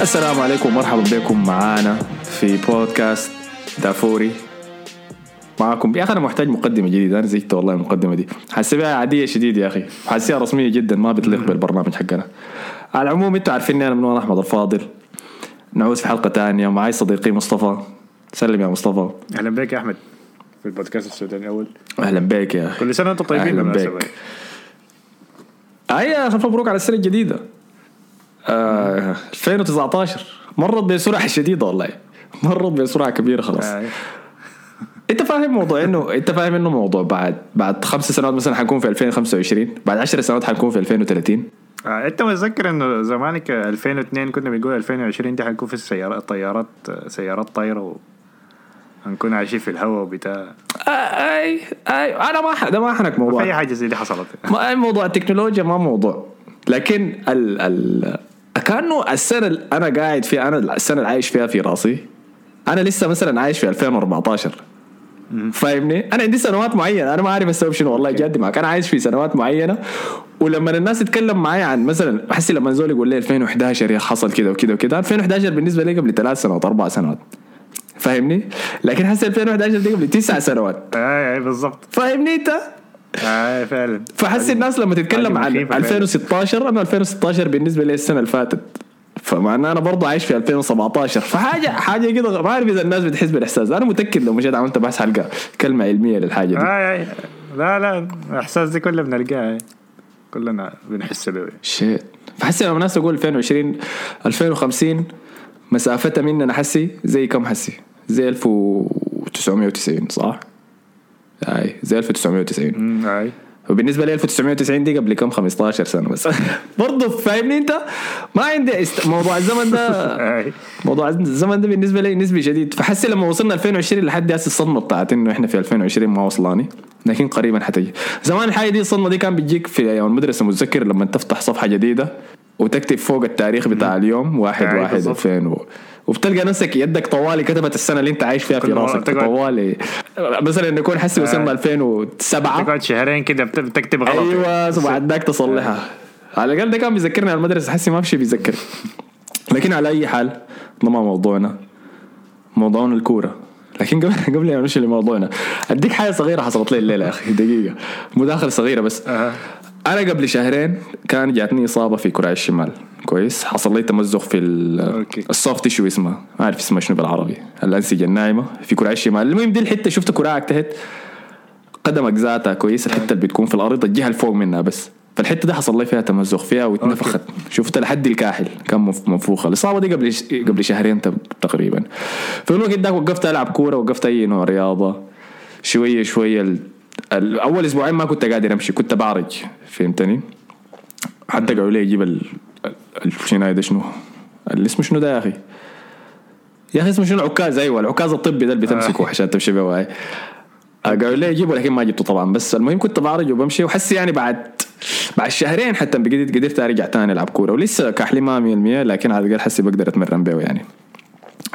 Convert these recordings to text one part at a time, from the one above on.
السلام عليكم ومرحبا بكم معانا في بودكاست دافوري. معاكم. يا أخي أنا محتاج مقدمة جديدة أنا زهقت والله المقدمة دي. حاسبها عادية شديد يا أخي. حاسبها رسمية جدا ما بتليق بالبرنامج حقنا. على العموم أنتوا عارفيني أنا من أحمد الفاضل. نعود في حلقة ثانية. معي صديقي مصطفى. سلم يا مصطفى. أهلا بك يا أحمد. في البودكاست السوداني الأول. أهلا بك يا أخي. كل سنة وأنتم طيبين أهلا. بك. هيا الف مبروك على السنة الجديدة. 2019 مرت بسرعة شديدة والله. مرت بسرعة كبيرة خلاص. آه. أنت فاهم موضوع انه أنت فاهم إنه موضوع بعد بعد خمس سنوات مثلا حنكون في 2025 بعد 10 سنوات حنكون في 2030 آه. أنت متذكر إنه زمانك 2002 كنا بنقول 2020 دي حنكون في السيارات الطيارات سيارات طايرة و... هنكون عايشين في الهواء وبتاع. آه، اي اي أنا ما ده ما حنك ما في أي موضوع حاجة زي دي حصلت. ما موضوع التكنولوجيا ما موضوع. لكن ال ال كأنه السنة اللي أنا قاعد فيها أنا السنة اللي عايش فيها في راسي أنا لسه مثلا عايش في 2014 فاهمني؟ أنا عندي سنوات معينة أنا ما عارف السبب شنو والله جد معك أنا عايش في سنوات معينة ولما الناس تتكلم معي عن مثلا احس لما زول يقول لي 2011 يا حصل كده وكده وكده 2011 بالنسبة لي قبل ثلاث سنوات أربع سنوات فاهمني؟ لكن حس 2011 دي قبل تسع سنوات أي أي بالضبط فاهمني أنت؟ اي فعلا. فحس الناس لما تتكلم عن مخيفة فعلا. 2016 أنا 2016 بالنسبة لي السنة اللي فاتت. فمعناه أنا برضه عايش في 2017 فحاجه حاجة كده ما أعرف إذا الناس بتحس بالإحساس. أنا متأكد لو مشيت عملت بحث حلقه كلمة علمية للحاجة دي. اي اي لا لا الإحساس دي كلنا بنلقاه أي. كلنا بنحس به shit. فحسي لما الناس تقول 2020 2050 مسافتها مننا حسي زي كم حسي؟ زي 1990 صح؟ اي زي 1990 أمم، اي وبالنسبة لي 1990 دي قبل كم؟ 15 سنة بس. برضه فاهمني انت؟ ما عندي است... موضوع الزمن ده موضوع الزمن ده بالنسبة لي نسبي شديد. فحسي لما وصلنا 2020 لحد هسه الصدمة بتاعت إنه إحنا في 2020 ما وصلاني. لكن قريبا حتجي. زمان الحاجة دي الصدمة دي كان بتجيك في أيام المدرسة متذكر لما تفتح صفحة جديدة وتكتب فوق التاريخ بتاع اليوم واحد واحد بالضبط. 2000 و... وبتلقى نفسك يدك طوالي كتبت السنة اللي انت عايش فيها في راسك تقعد- طوالي. مثلا نكون حسي وصلنا 2007 تقعد شهرين كده بت- بتكتب غلط. أيوه وبعد ذاك تصلحها. على الأقل ده كان بيذكرني على المدرسة حسي ما في شيء بيذكر. لكن على أي حال ده ما موضوعنا. موضوعنا الكورة. لكن قبل قبل ما نمشي لموضوعنا أديك حاجة صغيرة حصلت لي الليلة يا أخي دقيقة. مداخله صغيرة بس. أها. أنا قبل شهرين كان جاتني إصابة في كراعي الشمال. كويس. حصل لي تمزق في. ال soft tissue اسمها ما أعرف اسمها شنو بالعربي. الأنسجة الناعمه في كراعي الشمال المهم دي الحتة شفت كراعك تحت قدمك ذاتها كويس. الحتة اللي بتكون في الأرض الجهة اللي فوق منها بس. فالحتة دي حصل لي فيها تمزق فيها واتنفخت. شفت لحد الكاحل. كان منف- منفوخه الإصابة دي قبل قبل شهرين تقريبا. في الوقت ده وقفت ألعب كورة وقفت أي نوع رياضة. شوية شوية ال... ال- أول أسبوعين ما كنت قادر أمشي. كنت بعرج. فهمتني؟ حتى قالوا لي أجيب ال ال- شنو؟ ده شنو اللي اسمه شنو ده يا أخي؟ يا أخي اسمه شنو؟ عكاز أيوه العكاز الطبي ده اللي بتمسكه عشان تمشي به. آه، قالوا لي اجيبه لكن ما جبته طبعا. بس المهم كنت بعرج وبمشي وحسي يعني بعد بعد شهرين حتى قدرت قدرت أرجع تاني ألعب كورة. ولسه كحلي ما 100% لكن على الأقل حسي بقدر أتمرن به يعني.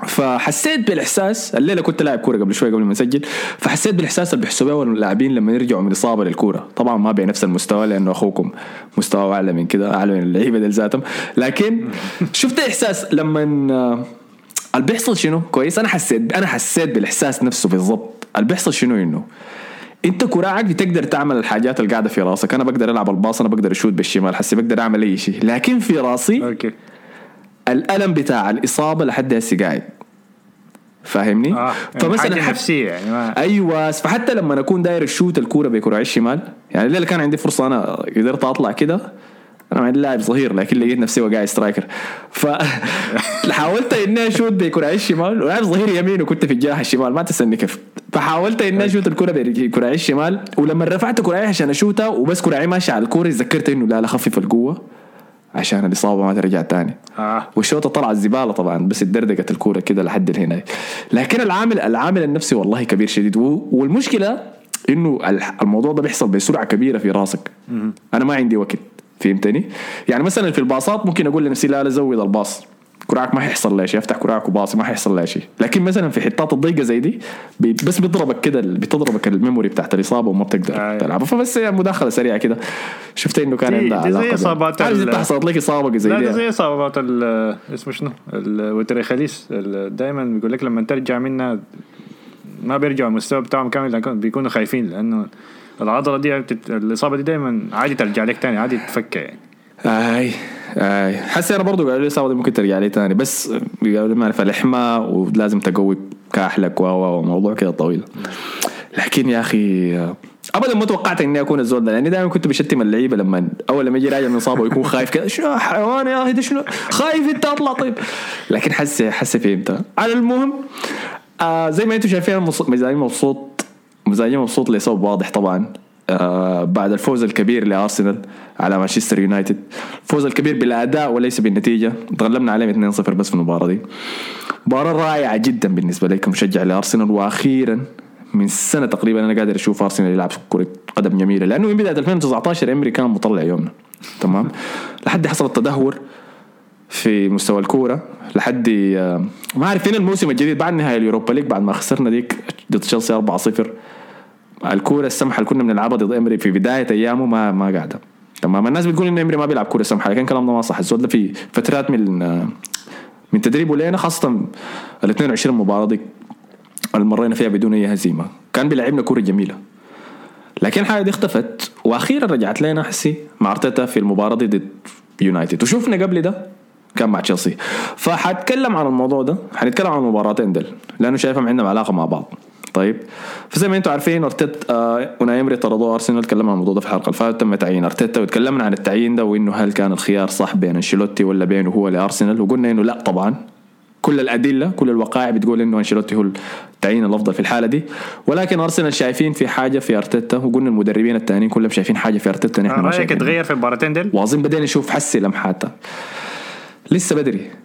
فحسيت بالإحساس الليلة كنت لاعب كورة قبل شوي قبل ما نسجل فحسيت بالإحساس اللي بيحسوا به اللاعبين لما يرجعوا من إصابة للكورة. طبعا ما بنفس المستوى لأنه أخوكم مستوى أعلى من كده أعلى من اللعيبة ذاتهم. لكن شفت إحساس لما اللي بيحصل شنو؟ كويس أنا حسيت أنا حسيت بالإحساس نفسه بالضبط. اللي بيحصل شنو؟ إنه أنت كراعك بتقدر تعمل الحاجات اللي قاعدة في راسك. أنا بقدر ألعب الباص أنا بقدر أشوت بالشمال حسي بقدر أعمل أي شيء. لكن في راسي أوكي. الألم بتاع الإصابة لحد هسه قاعد. فاهمني؟ آه يعني حاجة حت- نفسية يعني ما أيوه فحتى لما أكون داير اشوت الكورة بكراعي الشمال يعني الليلة كان عندي فرصة أنا قدرت أطلع كده أنا عندي لاعب ظهير لكن لقيت نفسي وقاعد striker. ف حاولت إني أشوت بكراعي الشمال ولاعب ظهير يمين وكنت في الجناح الشمال ما تسألني كيف. فحاولت إني أشوت الكره بكراعي الشمال ولما رفعت كراعي عشان أشوتها وبس كراعي ماشي على الكورة تذكرت إنه لا لا خفف القوة. عشان الاصابه ما ترجع تاني. آه. والشوطة طلع الزبالة طبعا بس اتدردقت الكورة كده لحد هنا لكن العامل العامل النفسي والله كبير شديد. والمشكلة إنه الموضوع ده بيحصل بسرعة كبيرة في راسك. أنا ما عندي وقت فهمتني؟ يعني مثلا في الباصات ممكن أقول لنفسي لا لا زود الباص. كراعك ما حيحصل له شيء أفتح كراعك وباصي ما حيحصل له شيء لكن مثلا في حتات الضيقة زي دي بس بيضربك كده بتضربك الميموري بتاعت الإصابة وما بتقدر آه. تلعبها فبس مداخلة سريعة كده شفت إنه كان عندها زي علاقة ال- انت حصلت لك إصابة زي دي زي إصابات ال- اسمه شنو؟ الوتريخاليس دائما بيقول لك لما ترجع منها ما بيرجعوا المستوى بتاعهم كامل لكن بيكونوا خايفين لأنه العضلة دي. الإصابة دي دائما عادي ترجع لك تاني عادي تفكها يعني آي آي. حسي أنا برضو قالوا لي الاصابه دي ممكن ترجع لي تاني بس قالوا لي ما أعرف لحمه ولازم تقوي كأحلك و وموضوع كده طويل. لكن يا أخي ابدا ما توقعت إني أكون الزول ده لأني دائما كنت بشتم اللعيبة لما أول لما يجي راجع من إصابة ويكون خايف كده شو حيوان يا أخي شنو؟ خايف أنت أطلع طيب. لكن حسي حسي فهمتها على المهم آه زي ما أنتم شايفين مزاجي مبسوط مزاجي مبسوط لسبب واضح طبعا. بعد الفوز الكبير لأرسنال على مانشستر يونايتد. الفوز الكبير بالأداء وليس بالنتيجة. تغلبنا عليهم 2-0 بس في المباراة دي. مباراة رائعة جدا بالنسبة لي كمشجع لأرسنال. وأخيرا من سنة تقريبا أنا قادر أشوف أرسنال يلعب كرة قدم جميلة. لأنه من بداية 2019 إمري كان مطلع يومنا. تمام؟ لحد حصل التدهور في مستوى الكورة. لحد آه، ما عارف فين الموسم الجديد. بعد نهايه اليوروبا ليج بعد ما خسرنا ديك ضد تشيلسي 4-0 الكورة السمحة اللي كنا بنلعبها ضد إمري في بداية أيامه ما ما قاعدة. تمام؟ الناس بتقول إن إمري ما بيلعب كورة سمحة لكن الكلام ده ما صح. الزول ده في فترات من من تدريبه لنا خاصة ال 22 مباراة دي اللي مرينا فيها بدون أي هزيمة. كان بيلعبنا كورة جميلة. لكن الحاجة دي اختفت وأخيرا رجعت لنا حسي مع أرتيتا في المباراة دي ضد يونايتد. وشفنا قبل ده كان مع تشيلسي. فحتكلم عن الموضوع ده حنتكلم عن المباراتين دل لأنه شايفهم عندهم علاقة مع بعض. طيب. فزي ما أنتم عارفين أرتيتا آه أوناي إمري طردوه أرسنال تكلمنا عن الموضوع ده في الحلقة اللي فاتت تم تعيين أرتيتا وتكلمنا عن التعيين ده وإنه هل كان الخيار صح بين أنشيلوتي ولا بينه هو لأرسنال؟ وقلنا إنه لا طبعا. كل الأدلة كل الوقائع بتقول إنه أنشيلوتي هو التعيين الأفضل في الحالة دي. ولكن أرسنال شايفين في حاجة في أرتيتا وقلنا المدربين الثانيين كلهم شايفين حاجة في أرتيتا نحن ما شايفين تغير في المباراتين ديل؟ واظن بدينا نشوف حسي لمحاتها لسه بدري.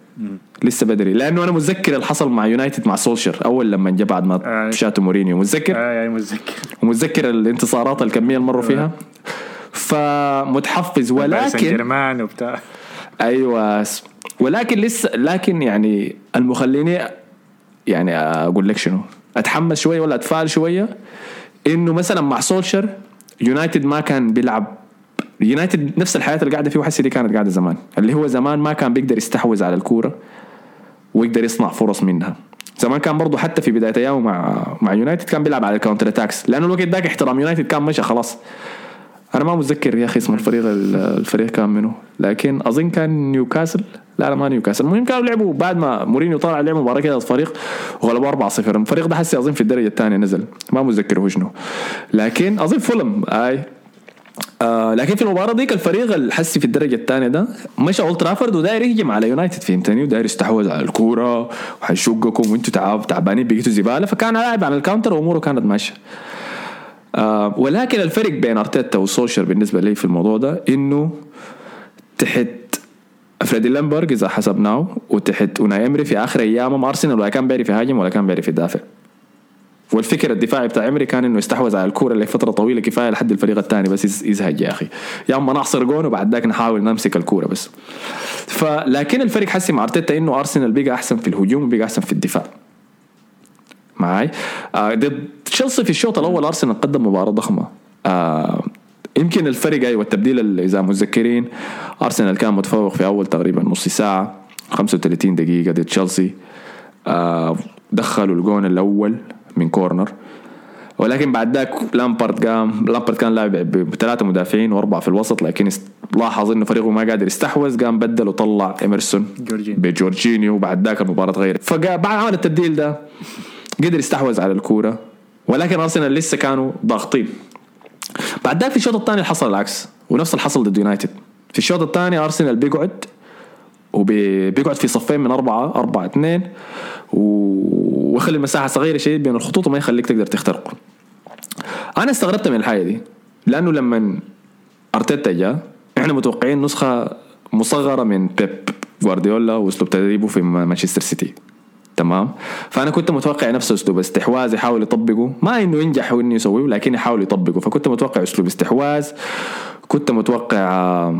لسه بدري. لأنه أنا متذكر اللي حصل مع يونايتد مع سولشر أول لما جاء بعد ما آه. شاتوا مورينيو. متذكر؟ آه يا متذكر. ومتذكر الانتصارات الكمية اللي مروا فيها فمتحفز. سان ولكن جيرمان وبتاع. أيوه. ولكن لسه لكن يعني المخليني يعني أقول لك شنو. أتحمس شوية ولا أتفائل شوية إنه مثلا مع سولشر يونايتد ما كان بيلعب يونايتد نفس الحياة اللي قاعدة فيه وحسي دي كانت قاعدة زمان. اللي هو زمان ما كان بيقدر يستحوذ على الكورة ويقدر يصنع فرص منها. زمان كان برضه حتى في بداية أيامه مع مع يونايتد كان بيلعب على ال counter attacks لأنه الوقت ذاك احترام يونايتد كان مشى خلاص. أنا ما متذكر يا أخي اسم الفريق الفريق كان منه لكن أظن كان نيوكاسل لا لا ما نيوكاسل المهم كانوا لعبوا. بعد ما مورينيو طلع لعبوا مباراة كده ضد فريق وغلبوا 4-0 الفريق ده حسي أظن في الدرجة الثانية نزل. ما متذكر هو شنو. لكن أظن فولم آي آه لكن في المباراة ديك الفريق اللي حسي في الدرجة الثانية ده مشى أولد ترافورد وداير يهجم على يونايتد فهمتني؟ وداير يستحوذ على الكورة وحيشقكم وأنتم تعب تعبانين بقيتوا زبالة فكان لاعب على ال counter وأموره كانت ماشية. آه ولكن الفرق بين أرتيتا وسولشر بالنسبة لي في الموضوع ده إنه تحت فريدي ليونبرج إذا حسبناه وتحت أوناي إمري في آخر أيامهم أرسنال ولا كان بيعرف يهاجم ولا كان بيعرف يدافع. والفكر الدفاعي بتاع إمري كان إنه يستحوذ على الكورة لفترة طويلة كفاية لحد الفريق الثاني بس يز- يزهق يا أخي. يا أما نعصر جون وبعد ذاك نحاول نمسك الكورة بس. فلكن الفرق حسي مع أرتيتا إنه أرسنال بقى أحسن في الهجوم وبقى أحسن في الدفاع. معاي؟ آه ضد تشيلسي في الشوط الأول أرسنال قدم مباراة ضخمة. آه يمكن الفرق أيوه التبديل إذا متذكرين أرسنال كان متفوق في أول تقريبا نص ساعة 35 دقيقة ضد تشيلسي. آه دخلوا الجون الأول. من كورنر ولكن بعد ذاك لامبارد قام لامبارد كان لاعب بثلاثة مدافعين وأربعة في الوسط لكن لاحظ إنه فريقه ما قادر يستحوذ قام بدل وطلع إيمرسون بجورجينيو. بجورجينيو وبعد ذاك المباراة تغيرت. فبعد عمل التبديل ده قدر يستحوذ على الكورة ولكن أرسنال لسه كانوا ضاغطين. بعد ذاك في الشوط الثاني حصل العكس ونفس اللي حصل ضد يونايتد. في الشوط الثاني أرسنال بيقعد وبيقعد في صفين من أربعة أربعة اثنين. و- ويخلي المساحة صغيرة شديد بين الخطوط وما يخليك تقدر تخترق. أنا استغربت من الحاجة دي لأنه لما أرتيتا جاء إحنا متوقعين نسخة مصغرة من بيب جوارديولا وأسلوب تدريبه في مانشستر سيتي. تمام؟ فأنا كنت متوقع نفس أسلوب استحواذ يحاول يطبقه. ما إنه ينجح وانه يسويه لكن يحاول يطبقه. فكنت متوقع أسلوب استحواذ كنت متوقع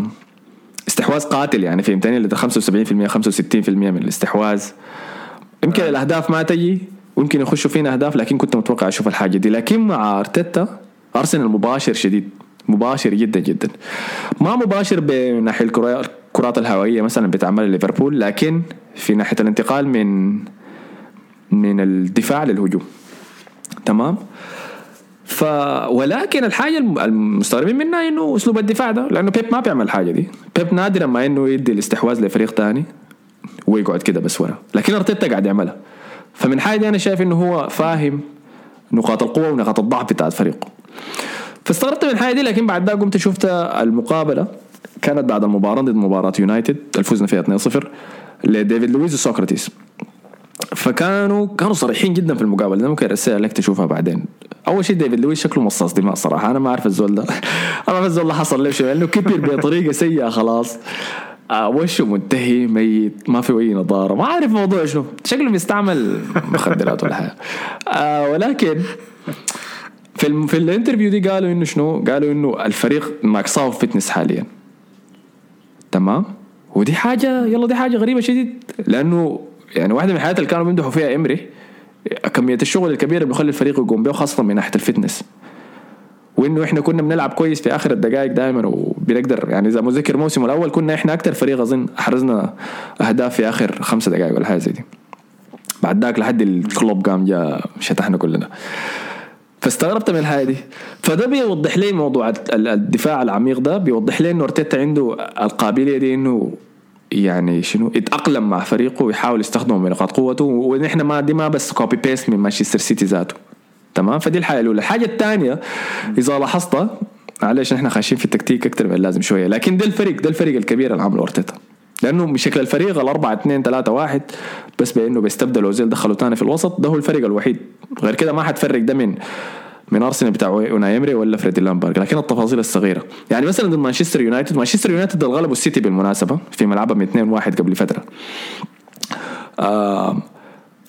استحواذ قاتل يعني فهمتني؟ اللي 75% 65% من الاستحواذ. يمكن الأهداف ما تجي ويمكن يخشوا فينا أهداف لكن كنت متوقع أشوف الحاجة دي. لكن مع أرتيتا أرسنال مباشر شديد مباشر جدا جدا. ما مباشر بناحية الكرات الهوائية مثلا بتعمل ليفربول لكن في ناحية الانتقال من من الدفاع للهجوم. تمام؟ ف ولكن الحاجة المستغربين منها إنه أسلوب الدفاع ده لأنه بيب ما بيعمل الحاجة دي. بيب نادرا ما إنه يدي الاستحواذ لفريق تاني. ويقعد كده بس ورا. لكن أرتيتا قاعد يعملها. فمن حاجة أنا شايف إنه هو فاهم نقاط القوة ونقاط الضعف بتاعت فريقه فاستغربت من الحاجة دي لكن بعد ده قمت شفت المقابلة. كانت بعد المباراة ضد مباراة يونايتد. الفوزنا فيها 2-0 لديفيد لويز وسوكراتيس. فكانوا كانوا صريحين جدا في المقابلة. ممكن أرسلها لك تشوفها بعدين. أول شيء ديفيد لويس شكله مصاص دماء صراحة. أنا ما أعرف الزول ده. أنا ما أعرف الزول ده حصل شيء لأنه كبر بطريقة سيئة خلاص. آه وشه منتهي ميت ما في اي نظاره ما عارف موضوع شنو شكله بيستعمل مخدرات ولا حاجة. آه ولكن في الم... في ال interview دي قالوا إنه شنو؟ قالوا إنه الفريق maxed out fitness حاليا. تمام؟ ودي حاجة يلا دي حاجة غريبة شديد. لأنه يعني واحدة من الحاجات اللي كانوا بيمدحوا فيها إمري كمية الشغل الكبيرة اللي بيخلي الفريق يقوم بها خاصه من ناحية ال fitness. وإنه إحنا كنا بنلعب كويس في آخر الدقائق دائما وبنقدر يعني إذا مذكر الموسم الأول كنا إحنا أكثر فريق أظن أحرزنا أهداف في آخر خمسة دقائق ولا حاجة زي دي. بعد ذاك لحد الكلوب قام جاء شتحنا كلنا. فاستغربت من الحاجة دي. فده بيوضح لي موضوع الدفاع العميق ده بيوضح لي إنه أرتيتا عنده القابلية دي إنه يعني شنو يتأقلم مع فريقه ويحاول يستخدمه من نقاط قوته ونحن ما دي ما بس copy paste من مانشستر سيتي ذاته. تمام؟ فدي الحاجة الأولى. الحاجة الثانية إذا لاحظت معلش نحن خاشين في التكتيك أكثر من اللازم شوية لكن ده الفريق ده الفريق الكبير اللي عمله ارتيتا لأنه بشكل الفريق الأربعة اثنين ثلاثة واحد بس بإنه بيستبدل أوزيل دخلوا ثاني في الوسط ده هو الفريق الوحيد. غير كده ما حتفرق ده من من أرسنال بتاع أوناي إمري ولا فريدي لامبرغ لكن التفاصيل الصغيرة. يعني مثلا ضد مانشستر يونايتد مانشستر يونايتد غلبوا السيتي بالمناسبة في ملعبهم 2 1 قبل فترة. آه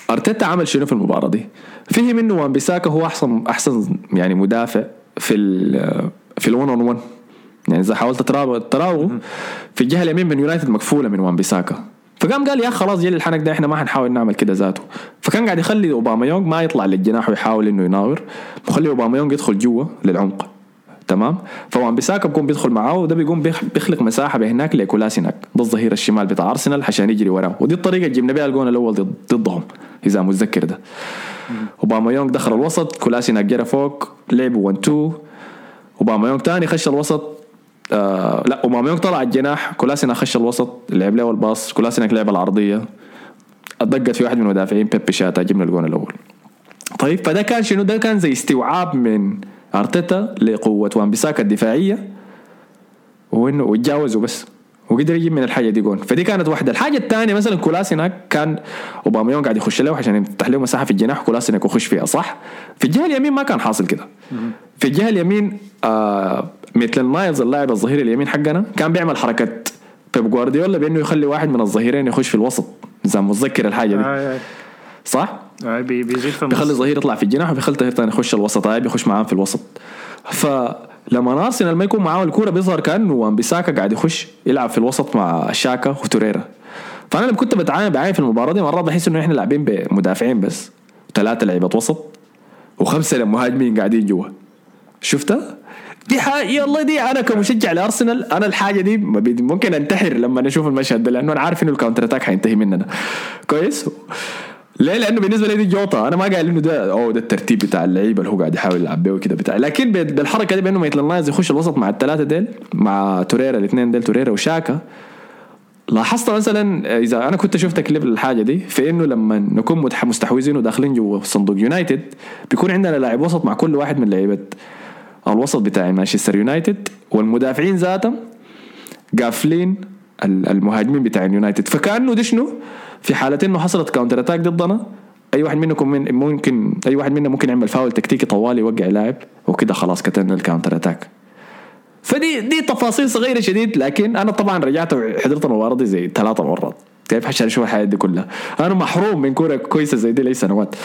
أرتيتا عمل شنو في المباراة دي؟ فهم انه وان بيساكا هو احسن أحسن يعني مدافع في ال في ال one on one يعني إذا حاولت تراوغ في الجهة اليمين من يونايتد مقفوله من وان بيساكا. فقام قال يا خلاص جيل الحنك ده إحنا ما حنحاول نعمل كده ذاته. فكان قاعد يخلي اوباميونج ما يطلع للجناح ويحاول إنه يناور. مخلي اوباميونج يدخل جوا للعمق. تمام؟ فوان بيساكا بيكون بيدخل معاه وده بيقوم بيخلق مساحة بهناك لكولاسيناك ده الظهير الشمال بتاع أرسنال عشان يجري وراه ودي الطريقة اللي جبنا بها الجون الأول ضدهم إذا متذكر ده. اوباميونج دخل الوسط كولاسيناك جرى فوق لعبوا 1 2 اوباميونج ثاني خش الوسط آه لا اوباميونج طلع الجناح كولاسيناك خش الوسط لعب له الباص كولاسيناك لعب العرضية. دقت في واحد من المدافعين بيبي شاتها جبنا الجون الأول. طيب فده كان شنو؟ ده كان زي استيعاب من أرتيتا لقوة وان بيساكا الدفاعية. وإنه وتجاوزوا بس. وقدر يجيب من الحاجة دي جون. فدي كانت واحدة. الحاجة الثانية مثلا كولاسيناك كان اوباميونج قاعد يخش له عشان يفتح له مساحة في الجناح. كولاسيناك يخش فيها. صح؟ في الجهة اليمين ما كان حاصل كده. في الجهة اليمين آه ميتلاند نايلز اللاعب الظهير اليمين حقنا كان بيعمل حركة بيب جوارديولا بأنه يخلي واحد من الظهيرين يخش في الوسط. إذا متذكر الحاجة دي. آه. صح؟ آه بيزيد في بيخلي الظهير يطلع في الجناح وبيخلي الظهير ثاني يخش الوسط. هاي بيخش معاه في الوسط. فلما ارسنال ما يكون معاه الكورة بيظهر كأنه وان بيساكا قاعد يخش يلعب في الوسط مع شاكا وتوريرا. فأنا لما كنت بتعامل بعين في المباراة دي مرات بحس إنه إحنا لاعبين بمدافعين بس. وثلاثه لعيبة وسط وخمسة مهاجمين قاعدين جوا. شفتها؟ دي حاجة يلا دي أنا كمشجع لأرسنال أنا الحاجة دي ممكن أنتحر لما أشوف المشهد ده لأنه أنا عارف إنه ال counter attack حينتهي مننا. كويس؟ ليه؟ لأنه بالنسبة لي دي جوطة. أنا ما قايل إنه ده أوه ده الترتيب بتاع اللعيبة اللي هو قاعد يحاول يلعب بيه وكده بتاع. لكن بالحركة دي بأنه ميتلاند نايلز يخش الوسط مع الثلاثه ديل مع توريرا الاثنين ديل توريرا وشاكا. لاحظت مثلا إذا أنا كنت شفت كليب للحاجة دي في إنه لما نكون مستحوذين وداخلين جوا صندوق يونايتد بيكون عندنا لاعب وسط مع كل واحد من لعيبة الوسط بتاع مانشستر يونايتد والمدافعين ذاتهم قافلين المهاجمين بتاع يونايتد فكأنه دي شنو؟ في حالة إنه حصلت counter attack ضدنا. أي واحد منكم من ممكن أي واحد منا ممكن يعمل فاول تكتيكي طوالي يوقع لاعب وكده خلاص كتلنا ال counter attack فدي دي تفاصيل صغيرة شديد لكن أنا طبعا رجعت وحضرت المباراة دي زي ثلاثة مرات. كيف عشان أشوف الحاجات دي كلها؟ أنا محروم من كورة كويسة زي دي لي سنوات.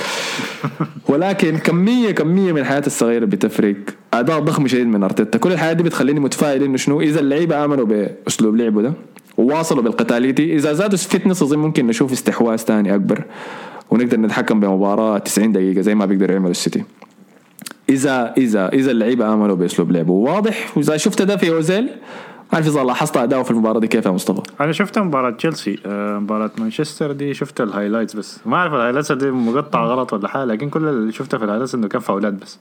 ولكن كميه كمية من الحاجات الصغيرة بتفرق. أداء ضخم شديد من أرتيتا. كل الحاجات دي بتخليني متفائل إنه شنو؟ إذا اللعيبة آمنوا بأسلوب لعبه ده وواصلوا بالقتالية دي. إذا زادوا fitness اظن ممكن نشوف استحواذ ثاني أكبر ونقدر نتحكم بمباراة 90 دقيقة زي ما بيقدروا يعملوا السيتي. إذا إذا إذا اللعيبة آمنوا بأسلوب لعبه واضح. وإذا شفت ده في أوزيل ما اعرف اذا لاحظت اداؤه في المباراة دي كيف يا مصطفى؟ أنا شفت مباراة تشيلسي آه، مباراة مانشستر دي شفت ال highlights بس. ما أعرف ال highlights دي مقطع غلط ولا حاجة لكن كل اللي شفته في ال highlights إنه كان فاولات بس.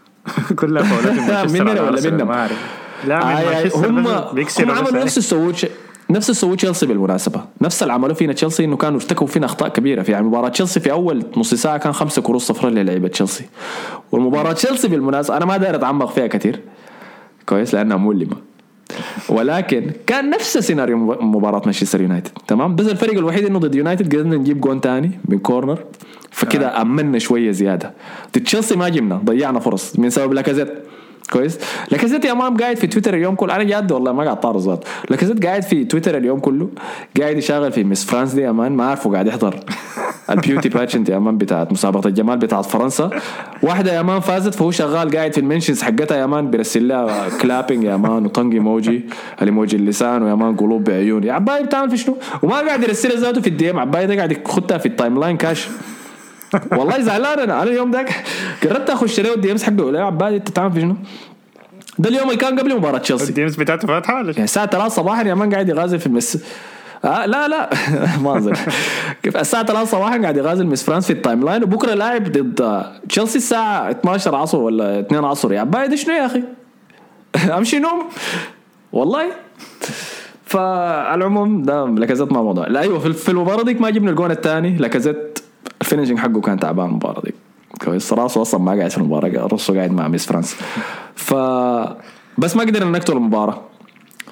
كلها فاولات مانشستر مننا ولا؟ ما أعرف. لا من آي مانشستر هم هم عملوا آي. نفس السووا نفس السووا تشيلسي بالمناسبة. نفس اللي عملوه فينا تشيلسي إنه كانوا ارتكبوا فينا أخطاء كبيرة. في يعني مباراة تشيلسي في أول نص ساعة كان خمسة كروت صفراء للعيبة تشيلسي. والمباراة تشيلسي بالمناسبة أنا ما داير أتعمق فيها كثير. كويس؟ لأنها مؤلمة. ولكن كان نفس سيناريو مب- مباراة مانشستر يونايتد. تمام؟ بس الفرق الوحيد إنه ضد يونايتد قدرنا نجيب جون تاني من كورنر. فكده امنا شوية زيادة. ضد تشيلسي ما جبنا ضيعنا فرص من سبب لاكازيت كويس. لاكازيت يا man قاعد في تويتر اليوم كله. أنا جاد والله ما قاعد طار ذات. لاكازيت قاعد في تويتر اليوم كله. قاعد يشغل في Miss France دي يا man. ما أعرفه قاعد يحضر. ال beauty pageant يا man بتاعت مسابقة الجمال بتاعت فرنسا. واحدة يا man فازت فهو شغال قاعد في ال mentions حقتها يا man. بيرسل لها clapping يا man و tongue emoji ال emoji اللسان ويا man قلوب بعيون. يا عباي بتعمل في شنو؟ وما قاعد يرسلها ذاته في ال DM. عباي ده قاعد يختها في ال timeline كاش والله زعلان أنا. أنا اليوم ذاك قررت اخش له ال DMs حقه يا عباي أنت تعمل في شنو؟ ده اليوم اللي كان قبل مباراة تشيلسي ال DMs بتاعته فاتحة ولا يعني الساعة 3 صباحا يا man قاعد يغازل في ال Miss آه لا لا. ما أظن. كيف؟ الساعة 3 صباحا قاعد يغازل Miss France في ال timeline وبكرة لاعب ضد تشيلسي الساعة 12 عصر ولا 2 عصر. يا عباية ده شنو يا أخي؟ أمشي نوم. والله. فالعموم ده لاكازيت ما موضوع لا أيوه في المباراة ديك ما جبنا الجون الثاني. لاكازيت ال finishing حقه كان تعبان المباراة ديك. كويس. راسه أصلا ما قاعد في المباراة راسه قاعد مع Miss France. ف بس ما قدرنا نقتل المباراة.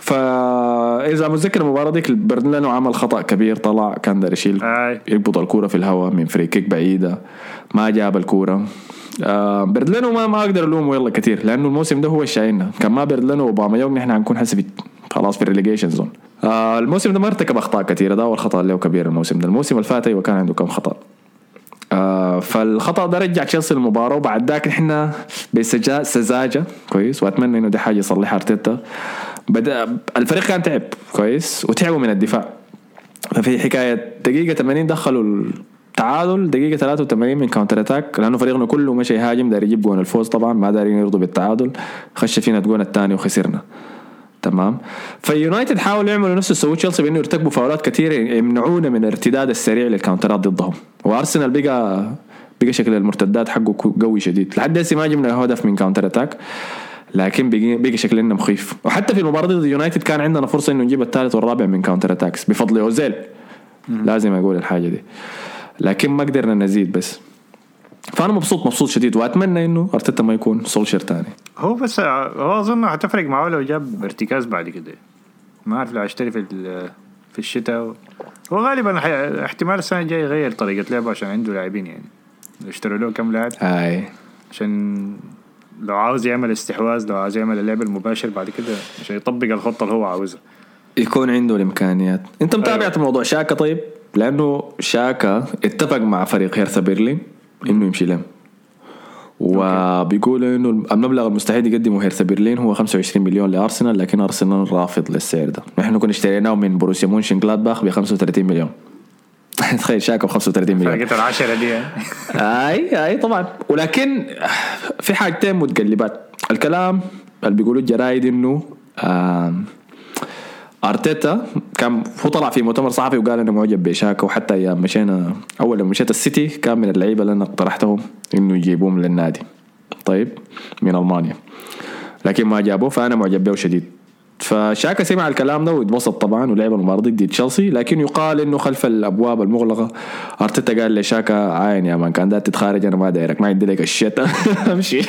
فاذا متذكر المباراة ديك بيرند لينو عمل خطأ كبير طلع كان داير يشيل. يربط الكوره في الهواء من free kick بعيدة ما جاب الكوره آه بيرند لينو ما ما أقدر ألومه يلا كثير لأنه الموسم ده هو اللي شايلنا. كان ما بيرند لينو واوباميونج نحن حنكون في خلاص في ال relegation zone آه الموسم ده ما ارتكب أخطاء كثيرة ده أول خطأ له كبير الموسم ده. الموسم اللي فات أيوه كان عنده كم خطأ. آه فالخطأ ده رجع تشيلسي المباراه وبعد ذاك نحن بسذاجه كويس. وأتمنى إنه دي حاجة يصلحها أرتيتا. بدا الفريق كان تعب كويس. وتعبوا من الدفاع. ففي حكاية دقيقة 80 دخلوا التعادل دقيقة 83 من counter attack لأنه فريقنا كله مشى يهاجم داير يجيب جون الفوز طبعا ما دارين يرضوا بالتعادل. خش فينا الجون الثاني وخسرنا. تمام؟ فيونايتد حاولوا يعملوا نفس السووه تشيلسي بأنه يرتكبوا فاولات كثيرة يمنعونا من الارتداد السريع للكاونترات ضدهم. وأرسنال بقى بقى شكل المرتدات حقه قوي شديد. لحد هسه ما جبنا هدف من counter attack لكن بقي, بقي شكلنا مخيف. وحتى في المباراه ضد يونايتد كان عندنا فرصة إنه نجيب الثالث والرابع من counter attacks بفضل أوزيل. لازم أقول الحاجة دي. لكن ما قدرنا نزيد بس. فأنا مبسوط مبسوط شديد وأتمنى إنه أرتيتا ما يكون سولشر ثاني هو بس هو أظن حتفرق معاه لو جاب إرتكاز بعد كده. ما أعرف لو اشتري في في الشتاء هو غالبا احتمال السنة الجاية يغير طريقة لعبه عشان عنده لاعبين يعني. اشتروا له كم لاعب. هاي. عشان لو عاوز يعمل استحواذ لو عاوز يعمل اللعب المباشر بعد كده عشان يطبق الخطة اللي هو عاوزها. يكون عنده الإمكانيات. أنت متابع أيوة. موضوع شاكا طيب؟ لأنه شاكا اتفق مع فريق هيرثا برلين انه يمشي لهم وبيقول إنه المبلغ المستحيل يقدمه هيرثا برلين هو 25 مليون لأرسنال لكن أرسنال رافض للسعر ده. نحن كنا اشتريناه من بروسيا مونشن جلادباخ ب 35 مليون. تخيل شاكا ب 35 مليون. فرقت العشرة دي. أي أي طبعا. ولكن في حاجتين متقلبات. الكلام اللي بيقولوا الجرايد إنه أرتيتا كان هو طلع في مؤتمر صحفي وقال أنا معجب بشاكا وحتى أيام مشينا أول لما مشيت السيتي كان من اللعيبة اللي أنا اقترحتهم إنه يجيبوهم للنادي. طيب من ألمانيا. لكن ما جابوه فأنا معجب به شديد فشاكا سمع الكلام ده واتبسط طبعا ولعب المباراة ضد تشيلسي لكن يقال إنه خلف الأبواب المغلقة أرتيتا قال لشاكا عاين يا مان كان دار تتخارج أنا ما دايرك ما عندي لك الشتاء أمشي.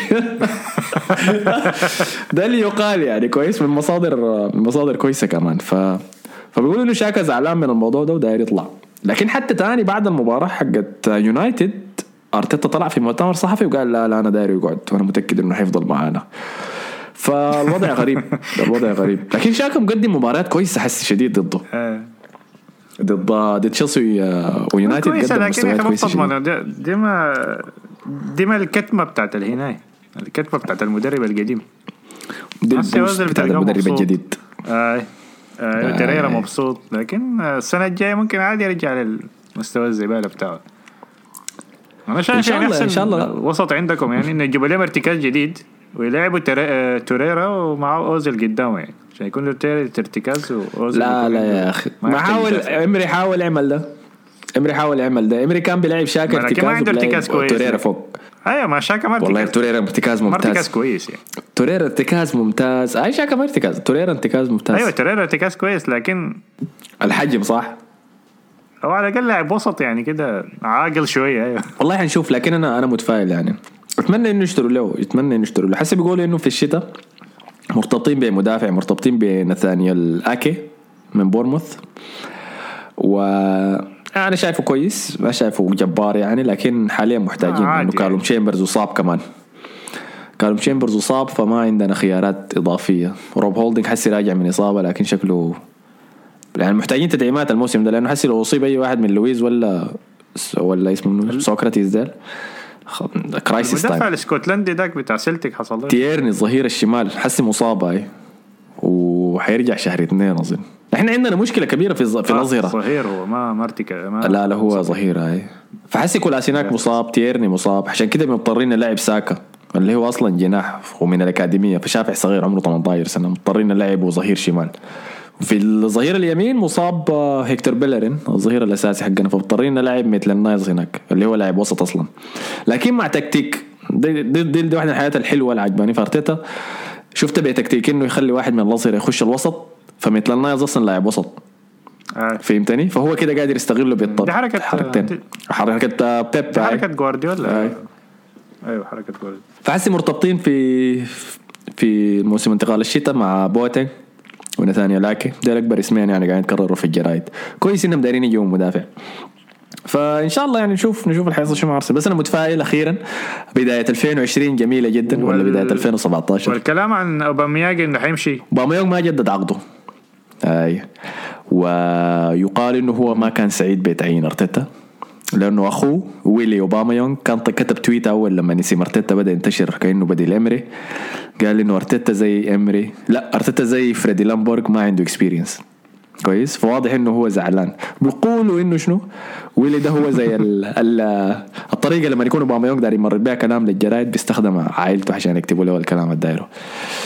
ده اللي يقال يعني كويس من مصادر من مصادر كويسة كمان. ف فبيقولوا إنه شاكا زعلان من الموضوع ده وداير يطلع. لكن حتى تاني بعد المباراة حقت يونايتد أرتيتا طلع في مؤتمر صحفي وقال لا لا أنا داير يقعد وأنا متأكد إنه حيفضل معانا. فالوضع غريب الوضع غريب لكن شاكا مقدم مباريات كويسة حس شديد ضده آه. ضد ضد تشيلسي ويونايتد كويسة قدم لكن مستويات ما كويسة شديد. بتضمن دي, دي ما دي ما الكتمة بتاعت الهناية الكتمة بتاعت المدرب القديم دي البوست بتاع المدرب. الجديد آه. آه تريرا مبسوط لكن السنة الجاية ممكن عادي يرجع للمستوى الزبالة بتاعه أنا شايف إن يعني أحسن إن شاء الله. وسط عندكم يعني إنه يجيبوا لهم ارتكاز جديد ويلعبوا تري- آه، توريرا ومعه أوزيل قدامه يعني. عشان يكون ارتكاز وأوزيل لا لا يا أخي. ما حاول. امري حاول يعمل ده. امري حاول يعمل ده. امري كان بيلعب شاكا ارتكاز ما عنده ارتكاز كويس. توريرا فوق. أيوه ما شاكا ما والله توريرا ارتكاز ما ارتكاز ممتاز. كويس يعني. توريرا ارتكاز ممتاز. أي شاكا ما ارتكاز. توريرا ارتكاز ممتاز. أيوه توريرا ارتكاز كويس لكن الحجم صح؟ هو على الأقل لاعب وسط يعني كده عاقل شوية أيوه. والله حنشوف لكن أنا أنا متفائل يعني. أتمنى إنه يشتروا له أتمنى إنه يشتروا له حسب بيقولوا إنه في الشتاء مرتبطين بمدافع مرتبطين بنثانيال آكي من بورنموث و أنا شايفه كويس ما شايفه جبار يعني لكن حاليا محتاجين آه، انه كالوم يعني. تشامبرز اصاب كمان كالوم تشامبرز اصاب فما عندنا خيارات إضافية روب هولدنج حسي راجع من إصابة لكن شكله يعني محتاجين تدعيمات الموسم ده لأنه حسي لو أصيب أي واحد من لويز ولا ولا اسمه منو؟ سوكراتيس ده خ- crisis المدافع time الاسكتلندي ذاك بتاع سلتك حصل له. تيرني الظهير الشمال حسي مصاب هاي. وحيرجع شهر اثنين أظن. إحنا عندنا مشكلة كبيرة في في آه، الأظهرة. صهير هو ما ارتكا ما لا لا هو ظهير هاي. فحسي كولاسيناك مصاب تيرني مصاب. عشان كده مضطرين نلعب ساكا اللي هو أصلا جناح ومن الأكاديمية فشافع صغير عمره 18 سنة. مضطرين نلعبه ظهير شمال. في الظهير اليمين مصاب آه، هيكتور بيلرين. الظهير الأساسي حقنا فمضطرين نلعب ميتلاند نايلز هناك اللي هو لاعب وسط أصلا. لكن مع تكتيك دي, دي, دي, دي واحدة من الحاجات الحلوة اللي عجباني في أرتيتا. شفت بتكتيك إنه يخلي واحد من الاظهره يخش الوسط فميتلاند نايلز أصلا لاعب وسط. آه. فهمتني؟ فهو كده قادر يستغله بالطب دي حركة- حركتين. حركة آه، بيب. دي. حركة جوارديولا. أي. أيوه حركة جوارديولا. فحسي مرتبطين في في موسم انتقال الشتاء مع بواتينج ونثانيال آكي دول اكبر اسمين يعني قاعدين يتكرروا في الجرايد. كويس إنهم دايرين يجيبوا مدافع. فان شاء الله يعني نشوف نشوف اللي حيصير شو مع ارسنال بس أنا متفائل أخيرا بداية 2020 جميلة جدا ولا بداية 2017 والكلام عن اوباميونج إنه حيمشي. اوباميونج ما جدد عقده. أي. ويقال إنه هو ما كان سعيد بتعيين أرتيتا. لأنه اخوه ويلي اوباميونج كان كتب tweet أول لما اسم ارتيتا بدأ ينتشر كأنه بديل إمري. قال إنه أرتيتا زي إمري. لا أرتيتا زي فريدي ليونبرغ ما عنده experience كويس؟ فواضح إنه هو زعلان. بيقولوا إنه شنو؟ ويلي ده هو زي ال ال الطريقة لما يكون اوباميونج داير يمرر بها كلام للجرايد بيستخدم عائلته عشان يكتبوا له الكلام الدايرة.